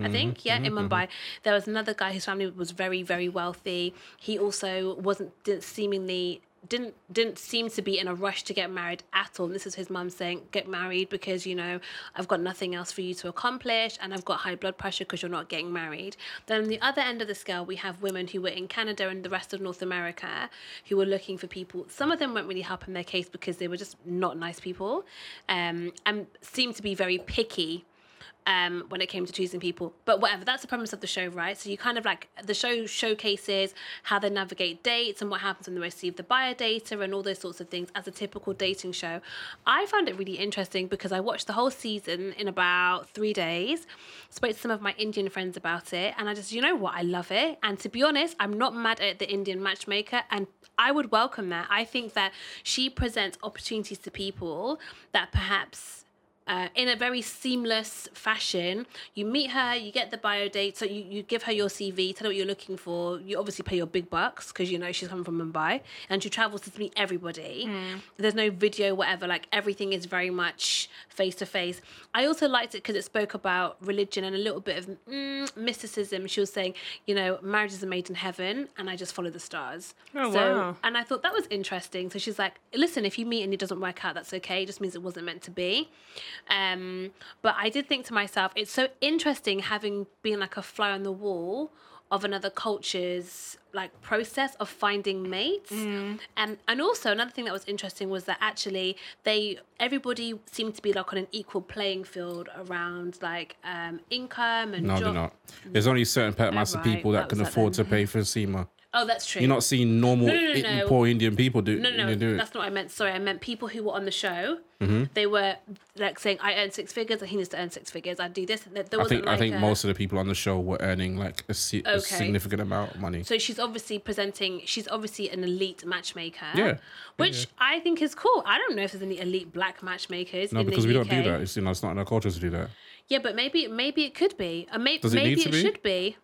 I think, yeah, in Mumbai. There was another guy whose family was very, very wealthy. He also wasn't seemingly didn't didn't seem to be in a rush to get married at all. And this is his mum saying, "Get married because you know I've got nothing else for you to accomplish, and I've got high blood pressure because you're not getting married." Then on the other end of the scale, we have women who were in Canada and the rest of North America who were looking for people. Some of them weren't really helping their case because they were just not nice people, um, and seemed to be very picky um, when it came to choosing people. But whatever, that's the premise of the show, right? So you kind of like the show showcases how they navigate dates and what happens when they receive the bio data and all those sorts of things as a typical dating show. I found it really interesting because I watched the whole season in about three days, spoke to some of my Indian friends about it, and I just, you know what, I love it. And to be honest, I'm not mad at the Indian matchmaker and I would welcome that. I think that she presents opportunities to people that perhaps uh, in a very seamless fashion. You meet her, you get the bio data, so you, you give her your CV, tell her what you're looking for. You obviously pay your big bucks because you know she's coming from Mumbai and she travels to meet everybody. There's no video, whatever, like everything is very much face to face. I also liked it because it spoke about religion and a little bit of mm, mysticism. She was saying, you know, marriages are made in heaven and I just follow the stars. Oh, so, wow. and I thought that was interesting. So she's like, listen, if you meet and it doesn't work out, that's okay. It just means it wasn't meant to be. Um, but I did think to myself, it's so interesting having been like a fly on the wall of another culture's like process of finding mates. Mm. Um, and also another thing that was interesting was that actually they everybody seemed to be like on an equal playing field around like um, income and No, job. they're not. There's only certain pa- amounts of right, people that, that can was that afford to pay for a Sima. Oh, that's true. You're not seeing normal No, no, no, poor Indian people do, No, no, they do that's not what I meant. Sorry, I meant people who were on the show. Mm-hmm. They were like saying, "I earn six figures, he needs to earn six figures. I do this." There I think I think a- most of the people on the show were earning like a, si- a significant amount of money. So she's obviously presenting. She's obviously an elite matchmaker. Yeah. Which I think is cool. I don't know if there's any elite black matchmakers no, because we UK. don't do that. It's you know, it's not in our culture to do that. Yeah, but maybe maybe it could be. Uh, may- Does it maybe need to it be? should be.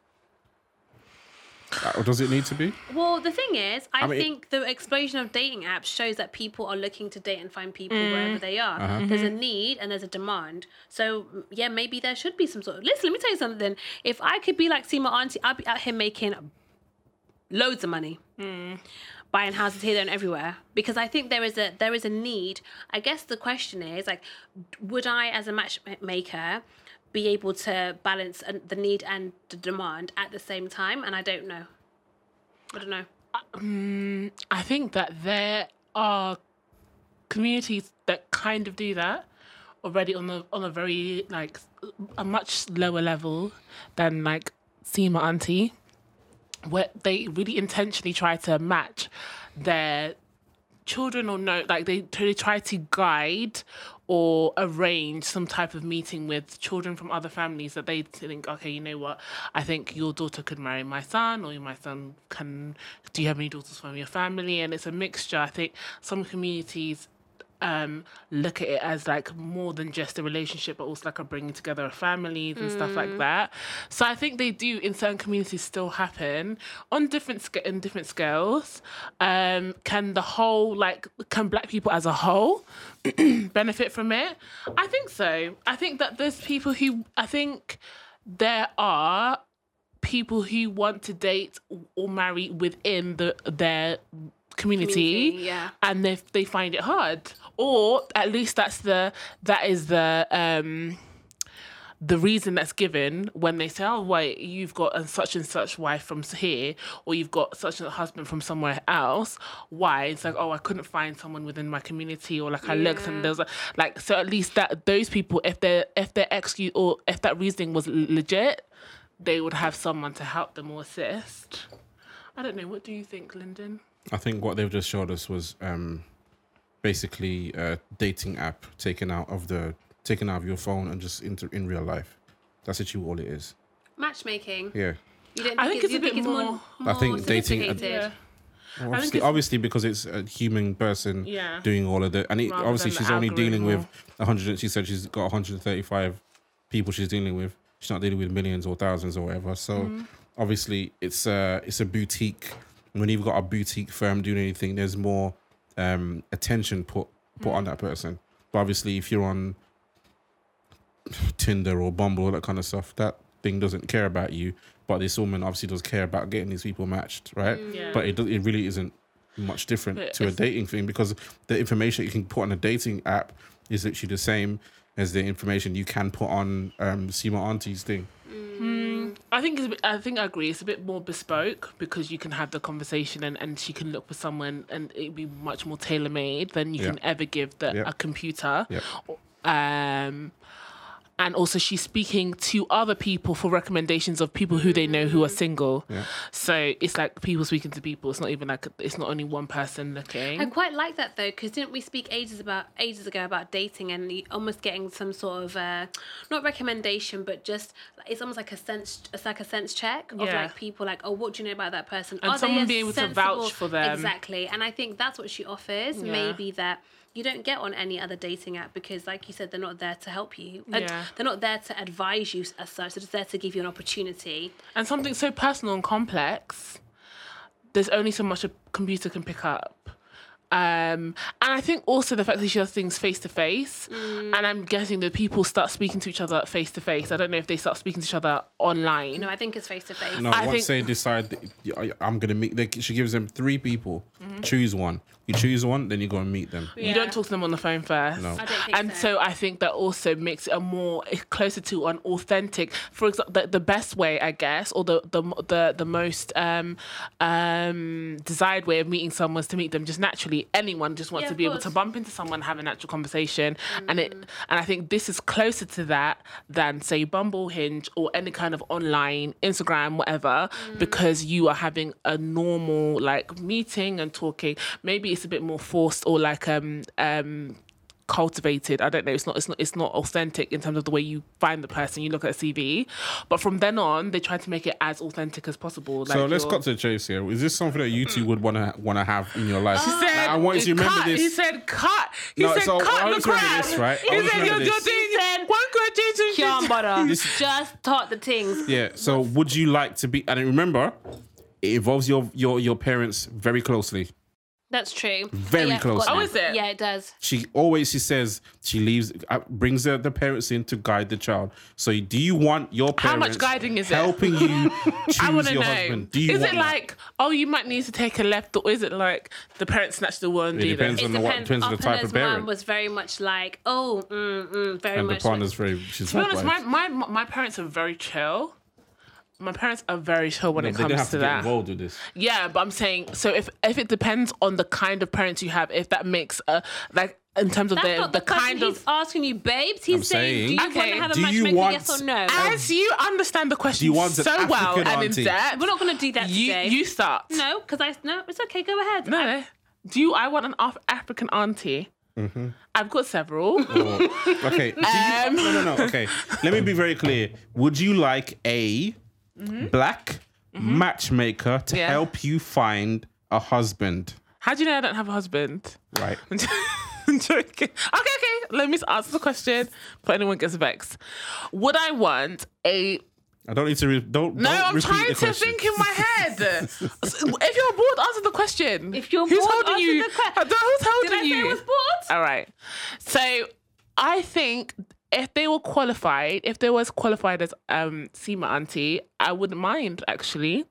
Or does it need to be? Well, the thing is, I, I mean, it- think the explosion of dating apps shows that people are looking to date and find people mm. wherever they are. Uh-huh. There's a mm-hmm. need and there's a demand. So yeah, maybe there should be some sort of. Listen, let me tell you something. If I could be like Sima Auntie, I'd be out here making loads of money. Mm. buying houses here, there, and everywhere. Because I think there is a there is a need. I guess the question is like, would I, as a matchmaker, be able to balance the need and the demand at the same time? And I don't know. I don't know. Mm, I think that there are communities that kind of do that already on a on a very like a much lower level than like Sima Auntie, where they really intentionally try to match their children or no like they they try to guide or arrange some type of meeting with children from other families that they think okay you know what? I think your daughter could marry my son or my son can do you have any daughters from your family? And it's a mixture. I think some communities um, look at it as like more than just a relationship, but also like a bringing together of families and stuff like that. So I think they do in certain communities still happen on different sca- in different scales. Um, can the whole like can Black people as a whole (clears throat) benefit from it? I think so. I think that there's people who I think there are people who want to date or marry within the their community, Community, yeah. and they they find it hard or at least that's the that is the um the reason that's given when they say, "Oh, wait, you've got a such and such wife from here, or you've got such a husband from somewhere else." Why? It's like, "Oh, I couldn't find someone within my community," or like I looked and there's a, like so. At least that those people, if their if their excuse or if that reasoning was legit, they would have someone to help them or assist. I don't know. What do you think, Lyndon? I think what they've just showed us was um, basically a dating app taken out of the taken out of your phone and just into in real life. That's actually all it is. Matchmaking. Yeah. You don't I think you it's a bit think more- I think dating- sophisticated? Well, think obviously, it's- obviously because it's a human person Yeah. doing all of the and it, obviously she's only dealing with algorithm. 100 she said she's got 135 people she's dealing with she's not dealing with millions or thousands or whatever so Mm-hmm. obviously it's a it's a boutique when you've got a boutique firm doing anything there's more um attention put put Mm. on that person but obviously if you're on Tinder or Bumble, all that kind of stuff, that thing doesn't care about you. But this woman obviously does care about getting these people matched, right? Yeah. But it it really isn't much different But to a dating thing because the information you can put on a dating app is literally the same as the information you can put on um Sima Auntie's thing. I think it's a bit, I think I agree. It's a bit more bespoke because you can have the conversation and, and she can look for someone and it'd be much more tailor made than you Yeah. can ever give the Yeah. a computer. Yeah. Um, and also she's speaking to other people for recommendations of people who they know who are single. Yeah. So it's like people speaking to people. It's not even like it's not only one person looking. I quite like that though, because didn't we speak ages about ages ago about dating and almost getting some sort of uh, not recommendation, but just it's almost like a sense, it's like a sense check of Yeah. like people like, oh, what do you know about that person? And Are they someone a be able to vouch for them. Exactly, and I think that's what she offers. Yeah. Maybe that. You don't get on any other dating app because, like you said, they're not there to help you. Ad- Yeah. They're not there to advise you as such. They're just there to give you an opportunity. and something so personal and complex, there's only so much a computer can pick up. Um, and I think also the fact that she does things face to face, and I'm guessing that people start speaking to each other face to face. I don't know if they start speaking to each other online. No, I think it's face to face. No, I once think- they decide that, "Yeah, I'm gonna meet, they, she gives them three people. Mm-hmm. Choose one. You choose one, then you go and meet them. You don't talk to them on the phone first. No. I don't think and so. so I think that also makes it a more closer to an authentic. For example, the, the best way, I guess, or the the the, the most um, um, desired way of meeting someone is to meet them just naturally. Anyone just wants Yeah, to be able to bump into someone, have a natural conversation, and it. Mm. And I think this is closer to that than say Bumble, Hinge, or any kind of online Instagram, whatever, Mm. because you are having a normal like meeting and talking. Maybe it's a bit more forced or like um um cultivated. I don't know. It's not. It's not. It's not authentic in terms of the way you find the person. You look at a CV, but from then on, they try to make it as authentic as possible. Like So let's cut to the chase here. Is this something that you two would want to want to have in your life? He said, Like, I want you to remember cut. this. He said, "Cut." He No, said, so I "Cut the crap." this, right? I He always said, remember "You're, you're this. doing one graduation." Sean butter. (laughs) just taught the things. Yeah. So would you like to be? And remember, it involves your your your parents very closely. That's true. Very Yeah, close. got Oh, that. is it? Yeah, it does. She always she says she leaves uh, brings the, the parents in to guide the child. So do you want your How much guiding is it? helping you (laughs) I choose want to your know. husband? Do you is want it that? like, oh, you might need to take a left, or is it like the parents snatch the word and It do depends this? on the what depends on the type of Aparna's mum parent. was very much like, oh, mm, mm, very and the much. partner's very she's To be honest, my, my my parents are very chill. My parents are very chill when No, it they don't comes have to to get that. involved with this. Yeah, but I'm saying so if if it depends on the kind of parents you have, if that makes a like in terms of That's the not the, the, question kind he's asking you, babes. He's saying, saying- do you Okay, want to have a do you matchmaker, want- yes or no? as you understand the question you want an so well African and in auntie? depth, We're not going to do that you today. you start. no, because I no, it's okay. Go ahead. No, I- no. Do you? I want an Af- African auntie. Mm-hmm. I've got several. Okay. do you- (laughs) Um, no, no, no. Okay. Let me be very clear. Would you like a black matchmaker to Yeah. help you find a husband? How do you know I don't have a husband? Right. (laughs) (laughs) I'm joking. Okay, okay. Let me answer the question before anyone gets vexed. Would I want a I don't need to. Re- don't. No, don't I'm trying to question. think in my head. (laughs) if you're bored, answer the question. If you're who's bored, holding answer you? the que- Uh, Who's holding Did I say you? I was bored? All right. So I think if they were qualified, if they was qualified as um Sima auntie, I wouldn't mind actually.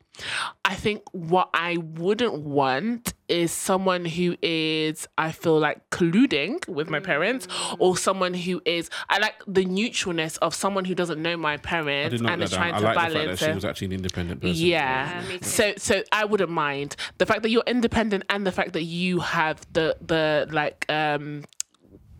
I think what I wouldn't want is someone who is, I feel like colluding with my parents, or someone who is, I like the neutralness of someone who doesn't know my parents and is trying to like the fact balance. that she was actually an independent person. Yeah. Yeah, so so I wouldn't mind the fact that you're independent and the fact that you have the the like um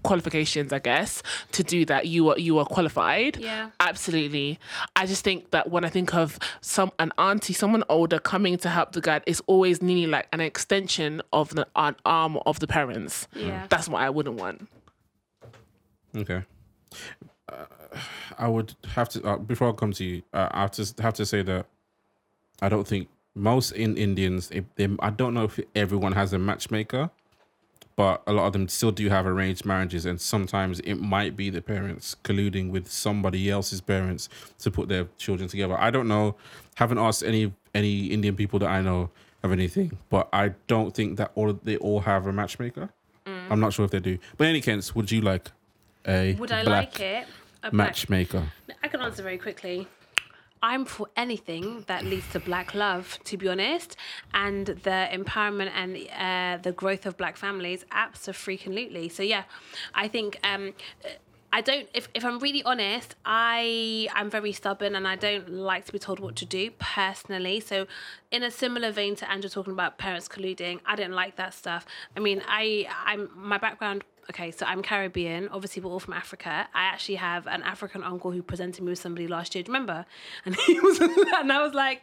qualifications, I guess, to do that. You are you are qualified. Yeah. Absolutely. I just think that when I think of some an auntie, someone older coming to help the guide, it's always nearly like an extension of the an arm of the parents. Yeah. That's what I wouldn't want. Okay. Uh, I would have to uh, before I come to you. Uh, I have to have to say that I don't think most in Indians. If they, I don't know if everyone has a matchmaker, but a lot of them still do have arranged marriages, and sometimes it might be the parents colluding with somebody else's parents to put their children together. I don't know. Haven't asked any any Indian people that I know of anything, but I don't think that all they all have a matchmaker. Mm. I'm not sure if they do. But in any case, would you like a Would I black like it? A black- matchmaker? I can answer very quickly. I'm for anything that leads to black love, to be honest, and the empowerment and uh, the growth of black families. Absolutely. So yeah, I think um, I don't. If, if I'm really honest, I I'm very stubborn and I don't like to be told what to do personally. So in a similar vein to Andrew talking about parents colluding, I don't like that stuff. I mean, I I'm my background okay, so I'm Caribbean. Obviously, we're all from Africa. I actually have an African uncle who presented me with somebody last year. Do you remember? (laughs) And he was, (laughs) and I was like,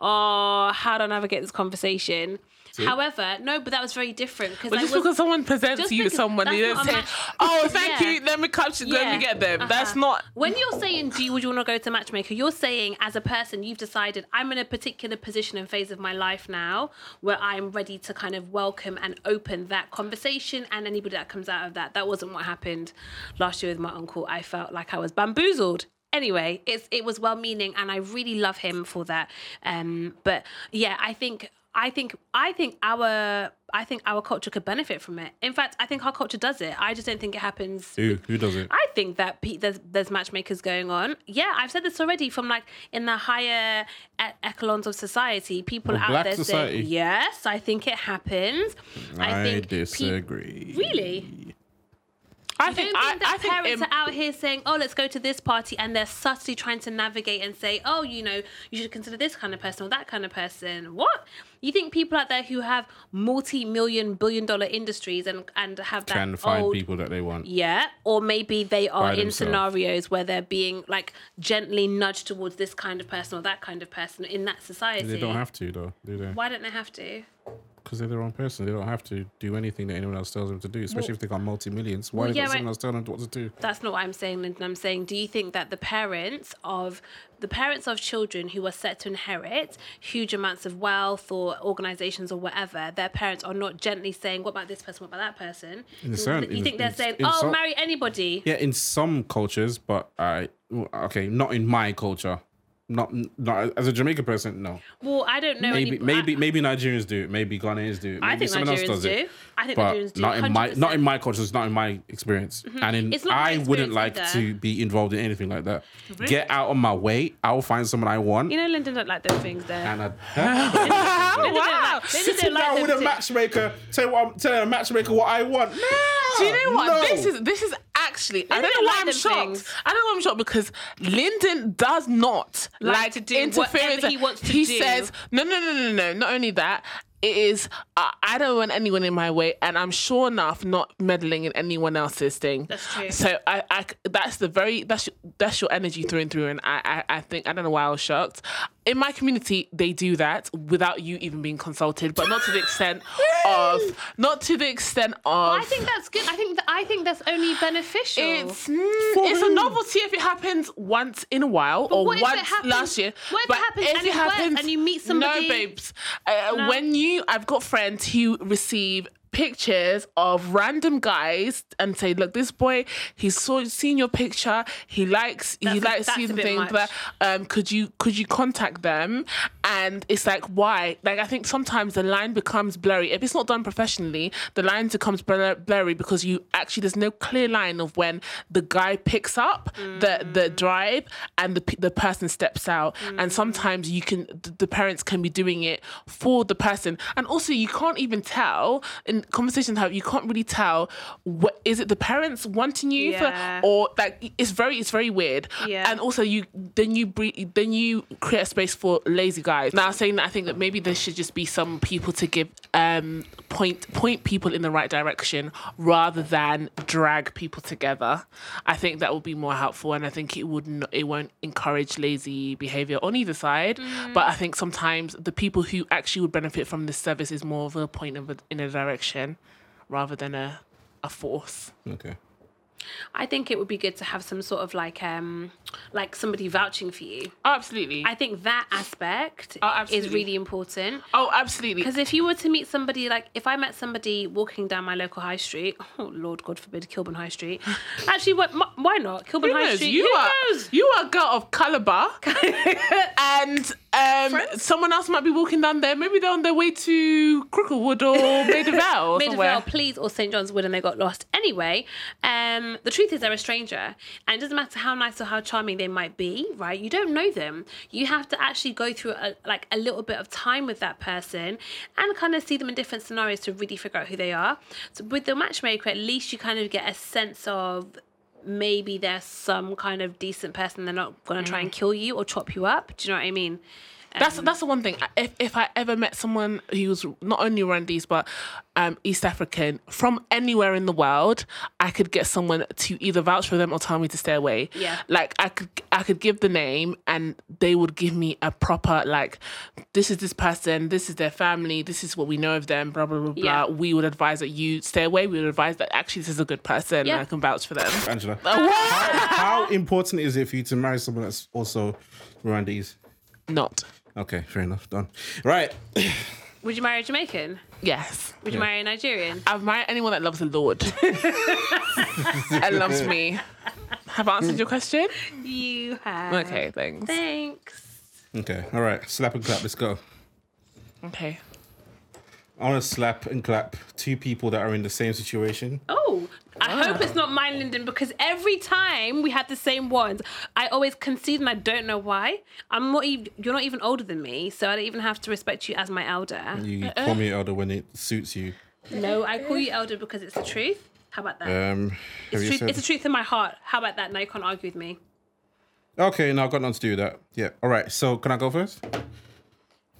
oh, how do I navigate this conversation? However, no, but that was very different because just was, because someone presents you someone, you don't say, "Oh, (laughs) thank Yeah. you, let me come, catch, let Yeah. me get them." That's Uh-huh. not. When you're saying, do you, would you want to go to matchmaker? You're saying, as a person, you've decided, I'm in a particular position and phase of my life now where I'm ready to kind of welcome and open that conversation and anybody that comes out of that. That wasn't what happened last year with my uncle. I felt like I was bamboozled. Anyway, it's it was well meaning and I really love him for that. Um, but yeah, I think I think I think our I think our culture could benefit from it. In fact, I think our culture does it. I just don't think it happens Who who does it? I think that pe- there's there's matchmakers going on. Yeah, I've said this already. From like in the higher e- echelons of society, people Oh, out there society? saying yes. I think it happens. I, I, disagree. really. I I think don't I, think that I think parents are out here saying, "Oh, let's go to this party," and they're subtly trying to navigate and say, "Oh, you know, you should consider this kind of person or that kind of person." What you think people out there who have multi-million, billion-dollar industries and and have that Can find old, people that they want. yeah, or maybe they are in themselves. scenarios where they're being like gently nudged towards this kind of person or that kind of person in that society. They don't have to though, do they? Why don't they have to? Because they're their own person. They don't have to do anything that anyone else tells them to do. Especially if they got multi millions. Why Well, well, yeah, someone else telling them what to do? That's not what I'm saying, Lyndon. I'm saying, do you think that the parents of the parents of children who are set to inherit huge amounts of wealth or organizations or whatever, their parents are not gently saying, "What about this person? What about that person?" In certain- you in- think they're in- saying, in "Oh, some- marry anybody"? Yeah, in some cultures, but I okay, not in my culture. Not not as a Jamaican person. No. Well, I don't know. Maybe any, maybe I, maybe Nigerians do. Maybe Ghanaians do. it, I think someone else Nigerians does do. it. I think But Nigerians do. not in my 100%. not in my culture. It's not in my experience. Mm-hmm. And in, I wouldn't like either. to be involved in anything like that. Get out of my way. I'll find someone I want. You know, Lyndon don't like those things there. and I, (laughs) (laughs) Lyndon wow. Lyndon like down with a matchmaker, tell what telling a matchmaker what I want. Do you know what? No. This is this is actually. I don't know why I'm shocked. things. I don't know why I'm shocked because Lyndon does not Like like, to do interference. he wants to he do. says no, no, no, no, no. Not only that. It is. Uh, I don't want anyone in my way, and I'm sure enough not meddling in anyone else's thing. That's true. So I, I, that's the very that's your, that's your energy through and through, and I, I, I think I don't know why I was shocked. In my community, they do that without you even being consulted, but not to the extent (gasps) of not to the extent of. I think that's good. I think that I think that's only beneficial. It's mm, it's a novelty if it happens once in a while or if it once happens- last year. what if it But happens and it works and you meet somebody- No, babes. Uh, When you, I've got friends who receive pictures of random guys and say, "Look, this boy, he's saw, seen your picture. He likes, he That's a- likes a seeing things. But um, could you, could you contact them?" And it's like, why? Like, I think sometimes the line becomes blurry if it's not done professionally. The line becomes blur- blurry because you actually there's no clear line of when the guy picks up the the drive and the the person steps out. And sometimes you can the, the parents can be doing it for the person, and also you can't even tell in conversations how you can't really tell what is it the parents wanting you Yeah. for or like it's very it's very weird. Yeah. And also you then you breed, then you create a space for lazy guys. Now saying that I think that maybe there should just be some people to give um point point people in the right direction rather than drag people together. I think that would be more helpful and I think it would not, it won't encourage lazy behavior on either side. But I think sometimes the people who actually would benefit from this service is more of a point of a, in a direction rather than a a force. Okay. I think it would be good to have some sort of like um like somebody vouching for you. Oh, absolutely. I think that aspect Oh, is really important. oh, absolutely. Because if you were to meet somebody, like if I met somebody walking down my local high street, (laughs) oh Lord, God forbid, Kilburn High Street. (laughs) Actually, what, m- why not Kilburn Who High knows? Street? You Who are knows? you are a girl of caliber, (laughs) and um, someone else might be walking down there. Maybe they're on their way to Cricklewood or Maida Vale or Maida somewhere. Please, or St John's Wood, and they got lost. Anyway, um, the truth is they're a stranger, and it doesn't matter how nice or how charming they might be, right? You don't know them. You have to actually go through a, like a little bit of time with that person and kind of see them in different scenarios to really figure out who they are. So with the matchmaker, at least you kind of get a sense of maybe there's some kind of decent person. They're not going to try Mm. and kill you or chop you up. Do you know what I mean? That's that's the one thing. If if I ever met someone who was not only Rwandese but um, East African from anywhere in the world, I could get someone to either vouch for them or tell me to stay away. Yeah. Like I could I could give the name and they would give me a proper like, this is this person, this is their family, this is what we know of them. Blah blah blah blah. Yeah. We would advise that you stay away. We would advise that actually this is a good person. Yeah. and I can vouch for them. Angela. how, how important is it for you to marry someone that's also Rwandese? Not. Okay, fair enough. Done. Right. (clears throat) Would you marry a Jamaican? Yes. Would you marry a Nigerian? I've married anyone that loves the Lord (laughs) and loves me. Have I answered your question? You have. Okay, thanks. Thanks. Okay. All right. Slap and clap. Let's go. Okay. I want to slap and clap two people that are in the same situation. Oh, I hope it's not mine, Lyndon, because every time we had the same ones, I always concede and I don't know why. I'm not even, you're not even older than me, so I don't even have to respect you as my elder. You call me elder when it suits you. No, I call you elder because it's the truth. How about that? Um, it's, truth, said- it's the truth in my heart. How about that? Now you can't argue with me. Okay, now I've got nothing to do with that. Yeah. All right. So can I go first?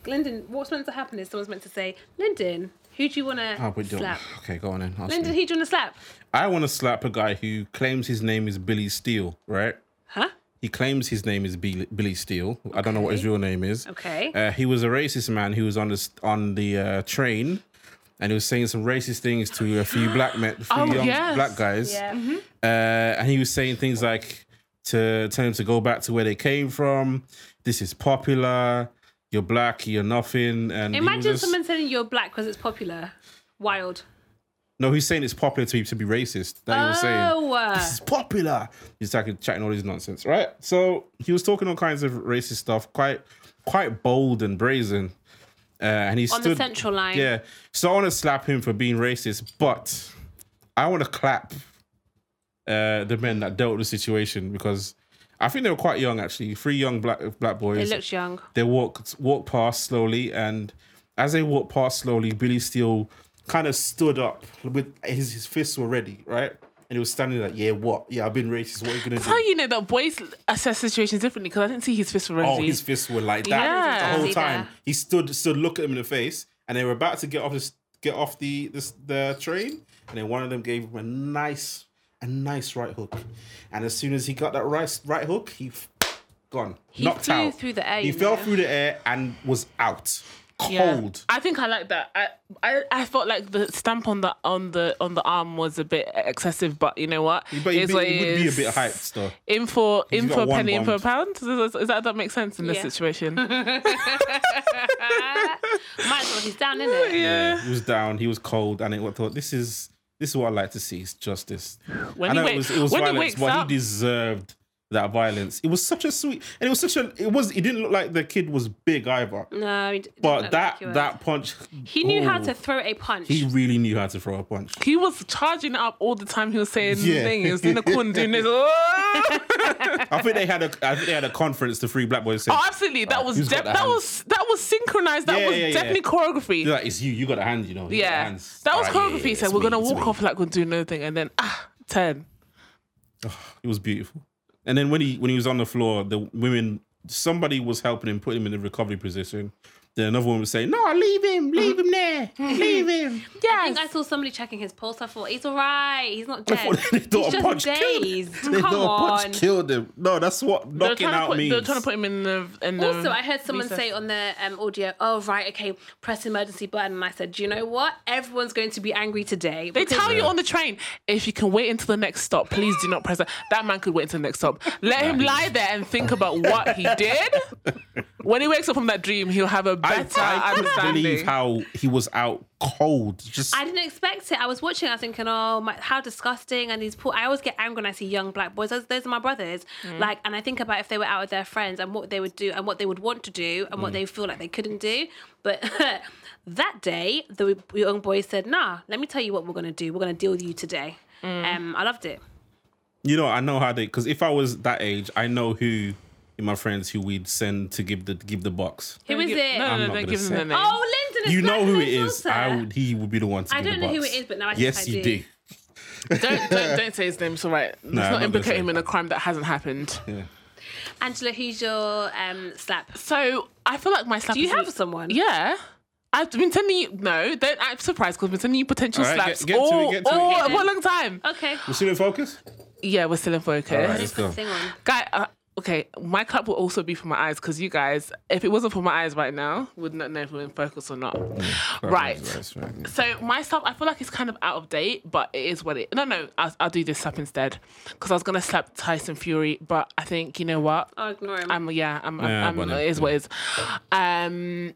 Lyndon, what's meant to happen is someone's meant to say, Lyndon, who do you want to Oh, slap? Okay, go on then. Ask Lyndon, me. who do you want to slap? I want to slap a guy who claims his name is Billy Steele, right? Huh? He claims his name is Billy, Billy Steele. I don't know what his real name is. Okay. Uh, he was a racist man who was on the on the uh, train, and he was saying some racist things to a few black men, a few (gasps) Oh, young yes. black guys. Yeah. Uh, and he was saying things like to tell him to go back to where they came from. This is popular. You're black. You're nothing. And Imagine someone saying you're black because it's popular. Wild. No, he's saying it's popular to be to be racist. That he was saying. Oh, This is popular. He's talking, chatting all this nonsense, right? So he was talking all kinds of racist stuff, quite, quite bold and brazen. Uh, and he on the stood, central line. yeah. So I want to slap him for being racist, but I want to clap uh, the men that dealt with the situation because I think they were quite young actually. Three young black black boys. looks young. They walked walked past slowly, and as they walked past slowly, Billy Steele kind of stood up with his, his fists were ready, right? And he was standing like, "Yeah, what? Yeah, I've been racist. What are you gonna do? How you know that boys assess situations differently? Because I didn't see his fist already. Oh, his fists were like that Yeah. the whole time. there. He stood stood look at him in the face, and they were about to get off this get off the this the train, and then one of them gave him a nice a nice right hook, and as soon as he got that right right hook, he f- gone He knocked flew out through the air, He fell know. through the air and was out Yeah. cold. I think I like that. I, I I felt like the stamp on the on the on the arm was a bit excessive, but you know what? But he, It's be, what he it would be a bit hyped though. In for in for a one penny, in for a pound. Is, is that that makes sense in this situation? (laughs) (laughs) Might as well. He's down in it. yeah. He was down. He was cold, and I thought this is this is what I like to see is justice. When I he know wake- it was it was violence, wakes but up- he deserved that violence. It was such a sweet, and it was such a. It was. It didn't look like the kid was big either, No, he d- didn't but that like he that punch. he knew how oh, to throw a punch. He really knew how to throw a punch. He was charging up all the time. He was saying Yeah. things. He was in the corner (laughs) doing this. (laughs) Oh, I think they had a. I think they had a conference. The three black boys said, Oh, absolutely. That was de- that hands? was that was synchronized. That Yeah, was yeah, yeah. definitely choreography. They're like, "It's you. You got a hand. You know. You got yeah, hands." that was Alright, choreography. yeah, He it's said we're me, gonna walk me." off like we're doing nothing, and then ah, ten. It was beautiful. And then when he when he was on the floor, the women somebody was helping him put him in the recovery position. Then another woman was saying, "No, leave him, leave him there, leave him." (laughs) yeah, I think I saw somebody checking his pulse. I thought he's all right. He's not dead. thought (laughs) they thought He's a just punch killed him. dazed. They Come thought a on. punch killed him. No, that's what knocking out put, means. They were trying to put him in the. In the Also, I heard someone recess. say on the um, audio, "Oh right, okay, press emergency button." And I said, "Do you know what? Everyone's going to be angry today." They because- tell you on the train if you can wait until the next stop, please do not press that. That man could wait until the next stop. Let him lie there and think about what he did. (laughs) When he wakes up from that dream, he'll have a better I couldn't understanding. believe how he was out cold. Just I didn't expect it. I was watching. I was thinking, "Oh, my, how disgusting!" And these poor. I always get angry when I see young black boys. Those, those are my brothers. Mm. Like, and I think about if they were out with their friends and what they would do and what they would want to do and what mm. they feel like they couldn't do. But (laughs) that day, the young boy said, "Nah, let me tell you what we're gonna do. We're gonna deal with you today." Mm. Um, I loved it. you know, I know how they. Because if I was that age, I know who in my friends who we'd send to give the give the box. Who is Give- it? No, I'm no, not no, gonna don't give them say. the name. Oh, Lyndon. It's You know who it Lyndon is. Filter. I would. He would be the one to I give don't the know who it is, but now I think yes, I you do. do. don't, don't, don't say his name. It's all right. Let's I'm not not implicate him in a crime that hasn't happened. Yeah. Angela, who's your um, slap? So I feel like my slap. Do you is- have someone? Yeah. I've been sending you no, don't I'm surprised because I've been sending you potential All right, slaps get- get to it, all, get to all get for a long time. Okay. We're still in focus. Yeah, we're still in focus. All right, let's go. Guy, uh, okay, my clap will also be for my eyes because you guys, if it wasn't for my eyes right now, would not know if we're in focus or not. Right. Right, right. So my stuff, I feel like it's kind of out of date, but it is what it. No, no, I'll, I'll do this slap instead because I was gonna slap Tyson Fury, but I think you know what? I'll ignore him. I'm yeah, I'm, Yeah, I'm, I'm no, it is what it is. Um,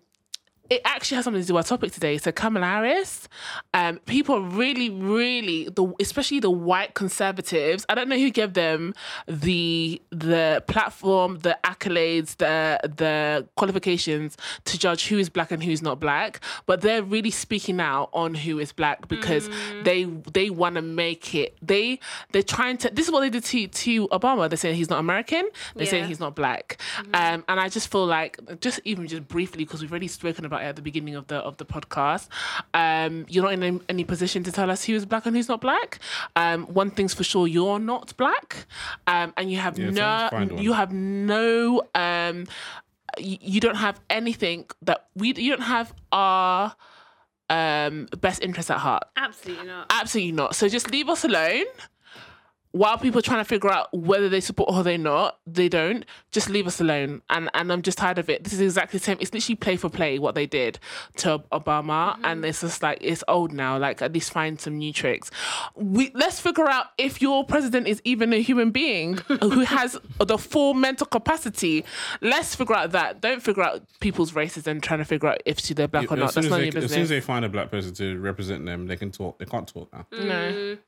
it actually has something to do with our topic today. So Kamala Harris, um, people are really, really the especially the white conservatives. I don't know who gave them the the platform, the accolades, the the qualifications to judge who is black and who's not black, but they're really speaking out on who is black because they they want to make it. They they're trying to. This is what they did to to Obama. They're saying he's not American. They're saying he's not black. Um, and I just feel like just even just briefly because we've already spoken about it at the beginning of the of the podcast. Um, you're not in any, any position to tell us who's black and who's not black. Um, one thing's for sure, you're not black, um, and you have Yeah, so let's find no you have no um, you, you don't have anything that we you don't have our um best interests at heart Absolutely not. absolutely not so just leave us alone while people are trying to figure out whether they support or they not, they don't. Just leave us alone. And and I'm just tired of it. This is exactly the same. It's literally play for play what they did to Obama, mm-hmm. and it's just like it's old now. Like at least find some new tricks. We let's figure out if your president is even a human being who (laughs) has the full mental capacity. Let's figure out that. Don't figure out people's races and trying to figure out if they're black or not. That's as, not they, your as soon as they find a black person to represent them, they can talk. They can't talk now. No. Mm.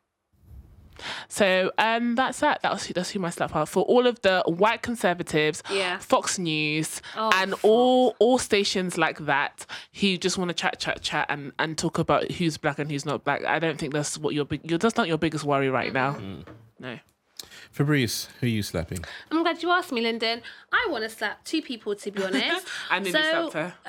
So um, that's that. That's who, that's who my slap are for all of the white conservatives, Yeah. Fox News, Oh, and all all stations like that who just want to chat, chat, chat, and, and talk about who's black and who's not black. I don't think that's what your big. You're, that's not your biggest worry right now. Mm. No. Fabrice, who are you slapping? I'm glad you asked me, Lyndon. I want to slap two people, to be (laughs) honest. I nearly So- slapped her. (laughs)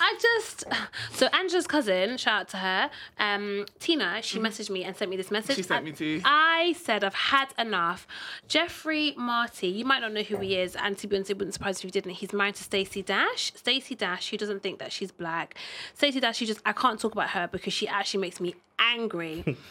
I just so Angela's cousin, shout out to her, um, Tina. She messaged me and sent me this message. She sent and me too. I said I've had enough. Jeffrey Marty, you might not know who he is, and to be honest, it wouldn't surprise if you didn't. He's married to Stacey Dash. Stacey Dash, who doesn't think that she's black. Stacey Dash, she just I can't talk about her because she actually makes me angry. (laughs)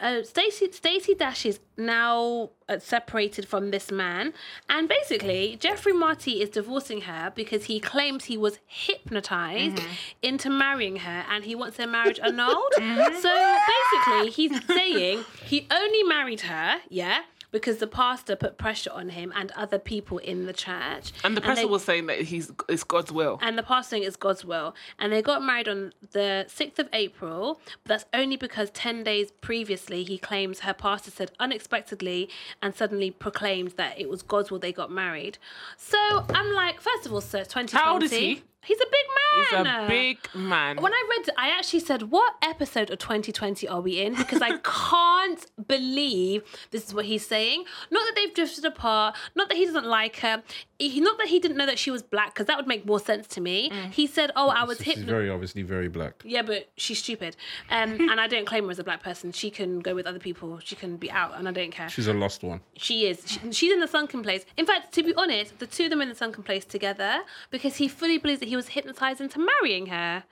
Uh, Stacey Stacey Dash is now uh, separated from this man, and basically Jeffrey Marty is divorcing her because he claims he was hypnotized into marrying her, and he wants their marriage annulled. (laughs) So basically, he's saying he only married her, yeah. Because the pastor put pressure on him and other people in the church. And the they- pastor was saying that he's it's God's will. and the pastor saying it's God's will. And they got married on the 6th of April, but that's only because 10 days previously he claims her pastor said unexpectedly and suddenly proclaimed that it was God's will they got married. So I'm like, first of all, sir, 2020. How old is he? He's a big man. He's a big man. When I read I actually said, What episode of 2020 are we in? Because I (laughs) can't believe this is what he's saying. Not that they've drifted apart, not that he doesn't like her, he, not that he didn't know that she was black, because that would make more sense to me. He said, Oh, I was She's hypnotized. very obviously very black. Yeah, but she's stupid. Um, (laughs) and I don't claim her as a black person. She can go with other people. She can be out, and I don't care. She's a lost one. She is. She, she's in the sunken place. In fact, to be honest, the two of them in the sunken place together because he fully believes that he was hypnotized into marrying her.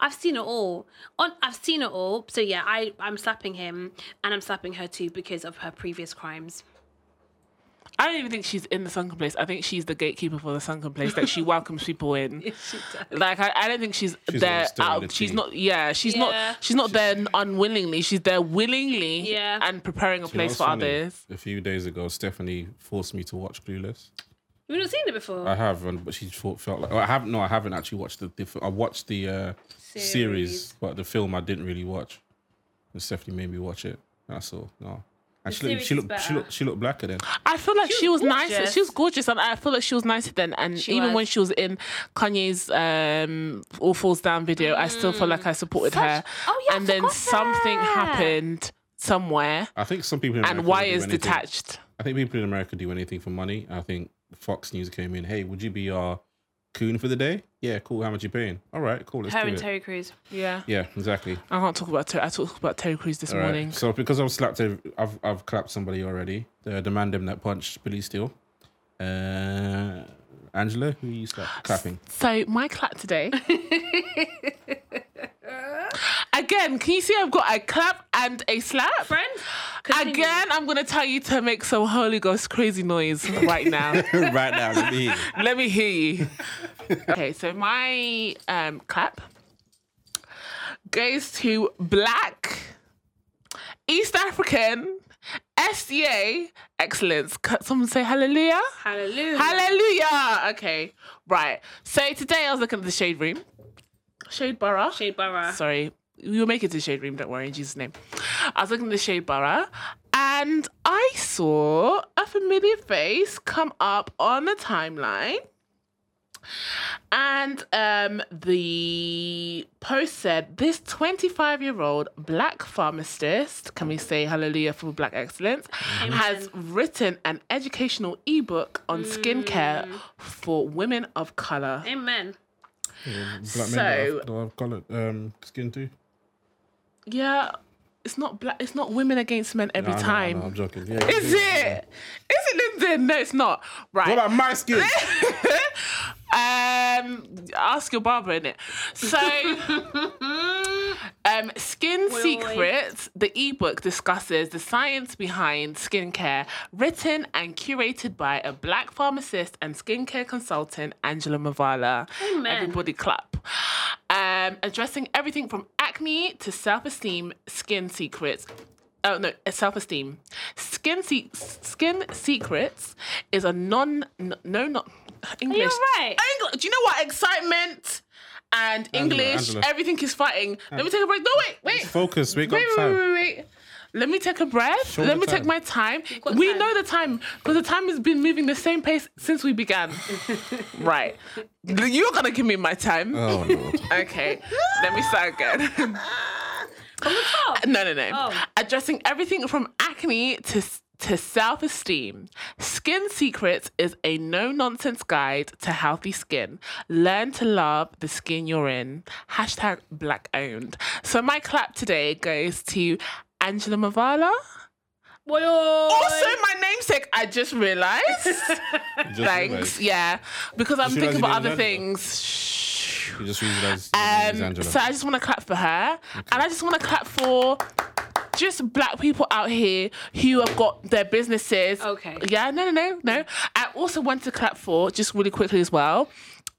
I've seen it all. On, I've seen it all. So yeah, I I'm slapping him and I'm slapping her too because of her previous crimes. I don't even think she's in the sunken place. I think she's the gatekeeper for the sunken place. That she (laughs) welcomes people in. Like I, I don't think she's, She's there. like the Out, she's not. Yeah, she's Yeah. not. She's not there unwillingly. She's there willingly. Yeah. And preparing a You place for funny? others. A few days ago, Stephanie forced me to watch Clueless. You've not seen it before. I have, and but she thought, felt like well, I haven't. No, I haven't actually watched the. the I watched the uh, series. Series. but the film I didn't really watch. And Stephanie made me watch it. That's all. No, and she looked, series she looked, she looked, she looked blacker then. I feel like she was, was nicer. She was gorgeous, and I feel like she was nicer then. And She even was. when she was in Kanye's um, "All Falls Down" video, I still feel like I supported Such- her. Oh, yeah, I and then something that. happened somewhere, I think some people in and why is anything. detached. I think people in America do anything for money. I think Fox News came in. Hey, would you be our coon for the day? Yeah, cool. How much you paying? All right, cool. Let's her do and it. Terry Crews. Yeah. Yeah, exactly. I can't talk about Terry. I talked about Terry Crews this All right. morning. So because I've slapped, a, I've I've clapped somebody already. The the man them that punched Billy Steele. Uh, Angela, who are you slap, clapping? So my clap today. (laughs) Again, can you see I've got a clap and a slap? Friends? Continue. Again, I'm gonna tell you to make some Holy Ghost crazy noise right now. (laughs) right now, let me. hear you. Let me hear you. Okay, so my um, clap goes to Black East African SDA excellence. C- Someone say hallelujah. Hallelujah. Hallelujah. Okay, right. So today I was looking at the shade room, shade borough. Shade Borough. Sorry, we will make it to shade room. Don't worry, in Jesus' name. I was looking at the shade borough, and I saw a familiar face come up on the timeline. And um, the post said, This 25 year old black pharmacist, can we say hallelujah for black excellence, has written an educational ebook on skincare for women of color. Amen. Black So- men that have, that have colored um, skin too. Yeah, it's not black, it's not women against men every No, no, time. no, I'm joking. Yeah, Is it? Is it Lyndon? No, it's not. Right. What about my skin? (laughs) (laughs) um, ask your barber in it. So, (laughs) um, skin What Secrets, the ebook discusses the science behind skincare, written and curated by a black pharmacist and skincare consultant, Angela Mavala. Amen. Everybody clap. Um, addressing everything from acne to self-esteem, skin secrets. Oh no, self-esteem. Skin se- skin secrets is a non no, no not English. right? Engl- Do you know what excitement and English? Angela. Everything is fighting. Let me take a break. No wait, wait. Focus. We got Wait, wait, time. wait, wait, wait. Let me take a breath. Show Let the me take my time. We time. know the time because the time has been moving the same pace since we began. (laughs) right. You're gonna give me my time. Oh Lord. Okay. Let me start again. From the top. no, no, no. Oh. Addressing everything from acne to to self-esteem. Skin Secrets is a no-nonsense guide to healthy skin. Learn to love the skin you're in. Hashtag black owned. So my clap today goes to Angela Mavala. Boy, Also, my namesake, I just realized. (laughs) Just Thanks. realised. Yeah. Because I'm Just thinking about other things. Shh. You just realised your name is Um, so I just want to clap for her, and I just want to clap for just black people out here who have got their businesses. Okay. Yeah, no, no, no, no. I also want to clap for just really quickly as well.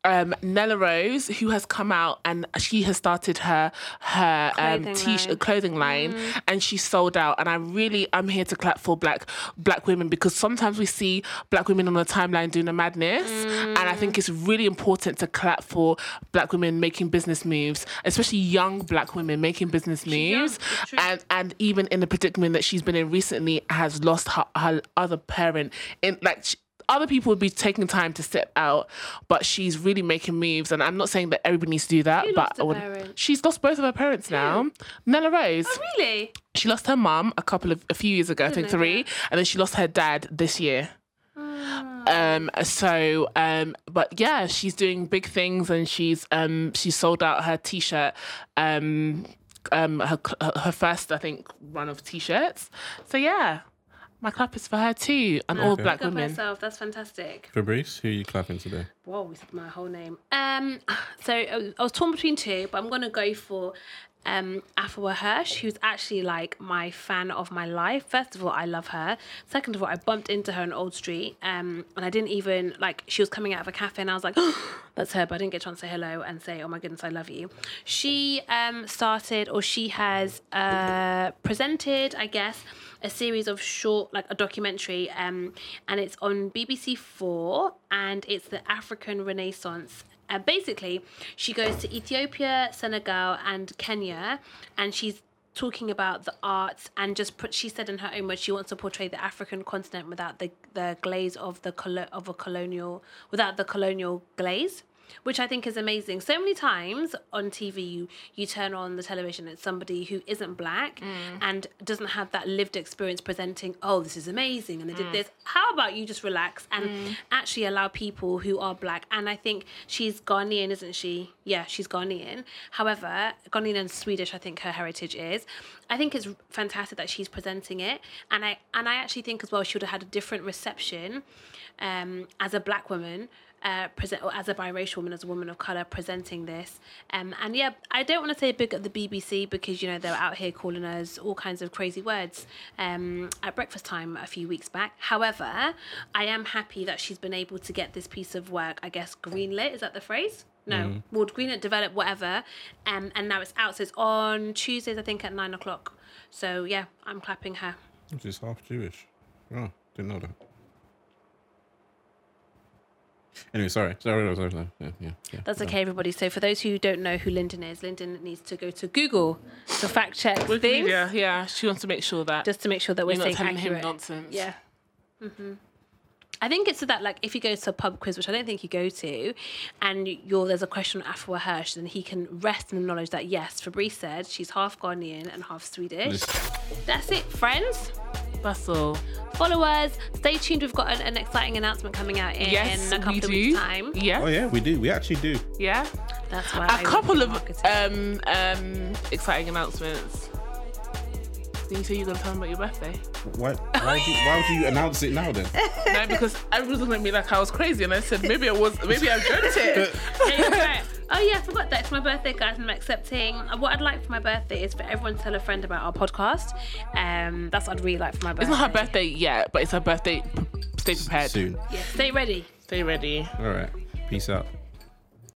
Um, Nella Rose, who has come out and she has started her her um, Clothing t-shirt line. clothing line, and she sold out. And I really, I'm here to clap for black black women because sometimes we see black women on the timeline doing a madness, and I think it's really important to clap for black women making business moves, especially young black women making business moves, and and even in the predicament that she's been in recently, has lost her, her other parent in like. Other people would be taking time to step out, but she's really making moves. And I'm not saying that everybody needs to do that, Who but I would- she's lost both of her parents now. Nella Rose. Oh, Really? She lost her mum a couple of a few years ago, I think know three, and then she lost her dad this year. Ah. Um. So. Um. But yeah, she's doing big things, and she's um. She sold out her t-shirt. Um. Um. Her her first, I think, run of t-shirts. So yeah, my clap is for her too, and all black Look up women. myself. That's fantastic. Fabrice, who are you clapping today? Whoa, we said my whole name. Um, (sighs) so I was- I was torn between two, but I'm gonna go for um Afua Hirsch, who's actually like my fan of my life. First of all, I love her. Second of all, I bumped into her on Old Street, um, and I didn't even like she was coming out of a cafe, and I was like, (gasps) that's her, but I didn't get a chance to say hello and say, oh my goodness, I love you. She um started, or she has uh presented, I guess a series of short like a documentary um and it's on BBC 4 and it's the African Renaissance basically she goes to Ethiopia Senegal and Kenya and she's talking about the arts and just put she said in her own words she wants to portray the African continent without the the glaze of the colo- of a colonial without the colonial glaze which I think is amazing. So many times on TV, you you turn on the television, it's somebody who isn't black mm. and doesn't have that lived experience presenting. Oh, this is amazing, and they did mm. this. How about you just relax and mm. actually allow people who are black? And I think she's Ghanaian, isn't she? Yeah, she's Ghanaian. However, Ghanaian and Swedish, I think her heritage is. I think it's fantastic that she's presenting it, and I and I actually think as well she would have had a different reception um, as a black woman uh, present or as a biracial woman, as a woman of color, presenting this. Um, and yeah, I don't want to say big at the BBC because you know they're out here calling us all kinds of crazy words um, at breakfast time a few weeks back. However, I am happy that she's been able to get this piece of work. I guess greenlit is that the phrase? No, well, greenlit, develop, whatever, um, and now it's out. So it's on Tuesdays, I think, at nine o'clock. So yeah, I'm clapping her. She's half Jewish. Oh, didn't know that. Anyway, sorry. Sorry, sorry, sorry. Yeah, yeah, yeah. That's okay, everybody. So for those who don't know who Lyndon is, Lyndon needs to go to Google to fact check things, Yeah, yeah. She wants to make sure that just to make sure that we're you're not saying telling him nonsense. Yeah. hmm I think it's so that like if he goes to a pub quiz, which I don't think you go to, and you're there's a question on Afua Hirsch, then he can rest in the knowledge that yes, Fabrice said she's half Ghanaian and half Swedish. That's it, friends. That's all. Follow us. Stay tuned. We've got an, an exciting announcement coming out in, Yes, a couple we of do. weeks' time. Yeah, Oh yeah, we do. We actually do. yeah. That's why A couple of um um exciting announcements. Did you say you're gonna tell them about your birthday? Why? Why would you, why would you announce it now then? no, because everyone's looking at me like I was crazy, and I said maybe I was, maybe I dreamt it. (laughs) Yeah, you're right. Oh yeah, I forgot that. it's my birthday, guys, and I'm accepting. What I'd like for my birthday is for everyone to tell a friend about our podcast. Um, that's what I'd really like for my birthday. It's not her birthday yet, but it's her birthday. Stay prepared. Soon. Yeah, stay ready. Stay ready. All right. Peace out.